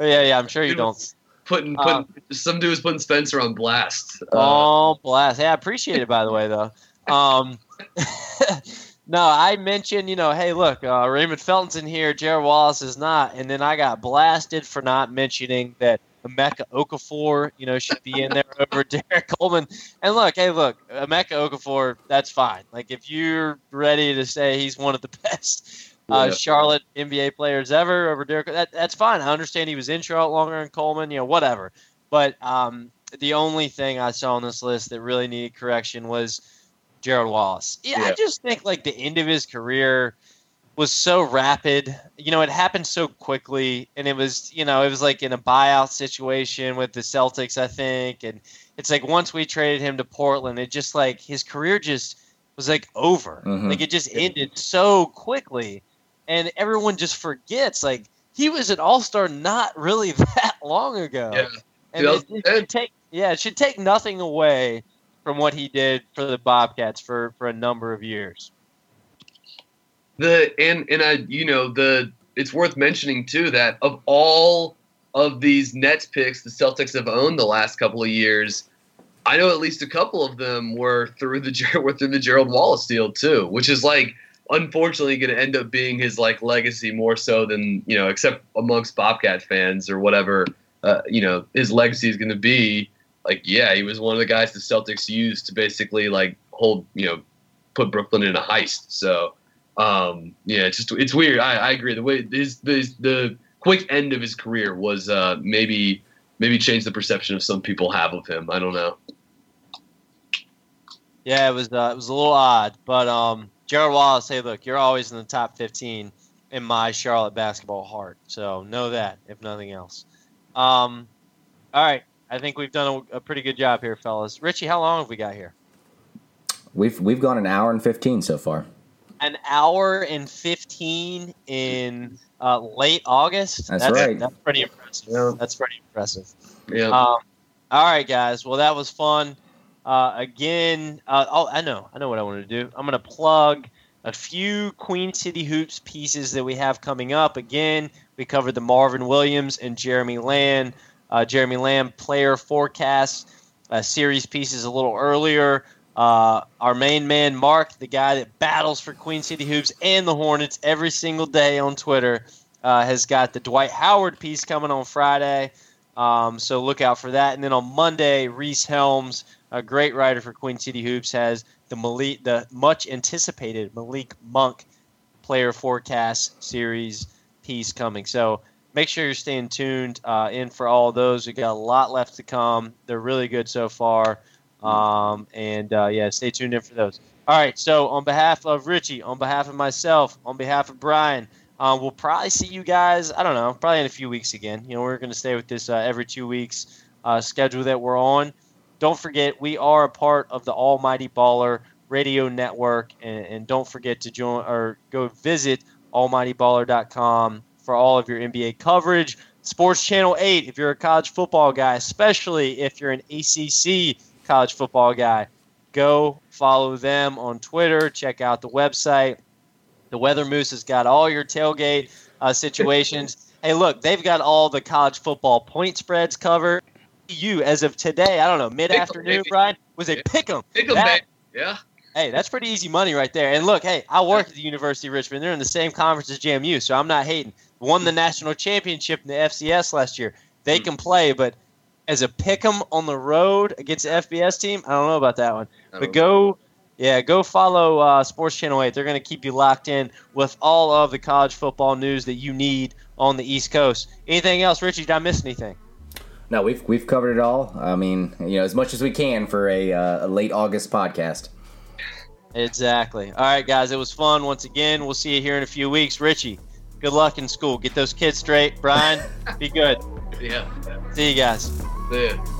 [SPEAKER 2] Oh, Yeah, yeah, I'm sure you don't.
[SPEAKER 4] putting
[SPEAKER 2] Uh,
[SPEAKER 4] putting some dude was putting Spencer on blast. Uh,
[SPEAKER 2] Oh, blast! Hey, I appreciate it. By the way, though, um, no, I mentioned, you know, hey, look, uh, Raymond Felton's in here, Gerald Wallace is not, and then I got blasted for not mentioning that Emeka Okafor, you know, should be in there over Derrick Coleman. And look, hey, look, Emeka Okafor, that's fine. Like, if you're ready to say he's one of the best uh,
[SPEAKER 4] Yeah.
[SPEAKER 2] Charlotte NBA players ever over Derrick, that, that's fine. I understand he was in Charlotte longer than Coleman, you know, whatever. But um, the only thing I saw on this list that really needed correction was Gerald Wallace. Yeah, I just think like the end of his career was so rapid. You know, it happened so quickly, and it was you know it was like in a buyout situation with the Celtics, I think, and it's like once we traded him to Portland, it just like his career just was like over.
[SPEAKER 3] Mhm.
[SPEAKER 2] Like it just ended so quickly, and everyone just forgets like. He was an all-star not really that long ago.
[SPEAKER 4] Yeah.
[SPEAKER 2] And it, it should take yeah, it should take nothing away from what he did for the Bobcats for, for a number of years.
[SPEAKER 4] the and and I you know the it's worth mentioning too that of all of these Nets picks the Celtics have owned the last couple of years, I know at least a couple of them were through the were through the Gerald Wallace deal too, which is like unfortunately going to end up being his like legacy more so than you know, except amongst Bobcat fans or whatever. Uh, you know, his legacy is going to be like, yeah, he was one of the guys the Celtics used to basically like hold, you know, put Brooklyn in a heist. So, um, yeah, it's just it's weird. I, I agree. The way his the the quick end of his career was uh, maybe maybe change the perception of some people have of him. I don't know.
[SPEAKER 2] Yeah, it was uh, it was a little odd, but um, Gerald Wallace, hey, look, you're always in the top 15 in my Charlotte basketball heart. So know that, if nothing else. Um, all right, I think we've done a, a, pretty good job here, fellas. Richie, how long have we got here?
[SPEAKER 3] We've we've gone an hour and 15 so far.
[SPEAKER 2] An hour and 15 in uh, late August.
[SPEAKER 3] That's, that's, right.
[SPEAKER 2] That's pretty impressive. Yeah. That's pretty impressive. Yeah. Um, all right, guys. Well, that was fun. Uh, again, uh, oh, I know, I know what I want to do. I'm going to plug a few Queen City Hoops pieces that we have coming up. Again, we covered the Marvin Williams and Jeremy Lamb, uh, Jeremy Lamb player forecast uh, series pieces a little earlier. Uh, our main man, Mark, the guy that battles for Queen City Hoops and the Hornets every single day on Twitter, uh, has got the Dwight Howard piece coming on Friday. Um, so look out for that. And then on Monday, Reese Helms a great writer for Queen City Hoops, has the Malik, the much anticipated Malik Monk player forecast series piece coming. So make sure you're staying tuned uh, in for all those. We got a lot left to come. They're really good so far. Um, and uh, yeah, stay tuned in for those. All right. So on behalf of Richie, on behalf of myself, on behalf of Brian, uh, we'll probably see you guys. I don't know, probably in a few weeks again. You know, we're going to stay with this uh, every two weeks uh, schedule that we're on. Don't forget, we are a part of the Almighty Baller Radio Network, and, and don't forget to join or go visit almightyballer.com for all of your NBA coverage. Sports Channel 8, if you're a college football guy, especially if you're an ACC college football guy, go follow them on Twitter. Check out the website. The Weather Moose has got all your tailgate uh, situations. hey, look, they've got all the college football point spreads covered you as of today, I don't know, mid afternoon, Brian, was a pick 'em.
[SPEAKER 4] Pick 'em, that, yeah.
[SPEAKER 2] Hey, that's pretty easy money right there. And look, hey, I work at the University of Richmond. They're in the same conference as JMU, so I'm not hating. Won the national championship in the FCS last year. They hmm. can play, but as a pick 'em on the road against the FBS team, I don't know about that one. But go, yeah, go follow uh, Sports Channel 8. They're going to keep you locked in with all of the college football news that you need on the East Coast. Anything else, Richie? Did I miss anything?
[SPEAKER 3] No, we've we've covered it all. I mean, you know, as much as we can for a, uh, a late August podcast.
[SPEAKER 2] Exactly. All right, guys, it was fun once again. We'll see you here in a few weeks. Richie, good luck in school. Get those kids straight. Brian, be good.
[SPEAKER 4] Yeah.
[SPEAKER 2] See you guys.
[SPEAKER 4] See ya.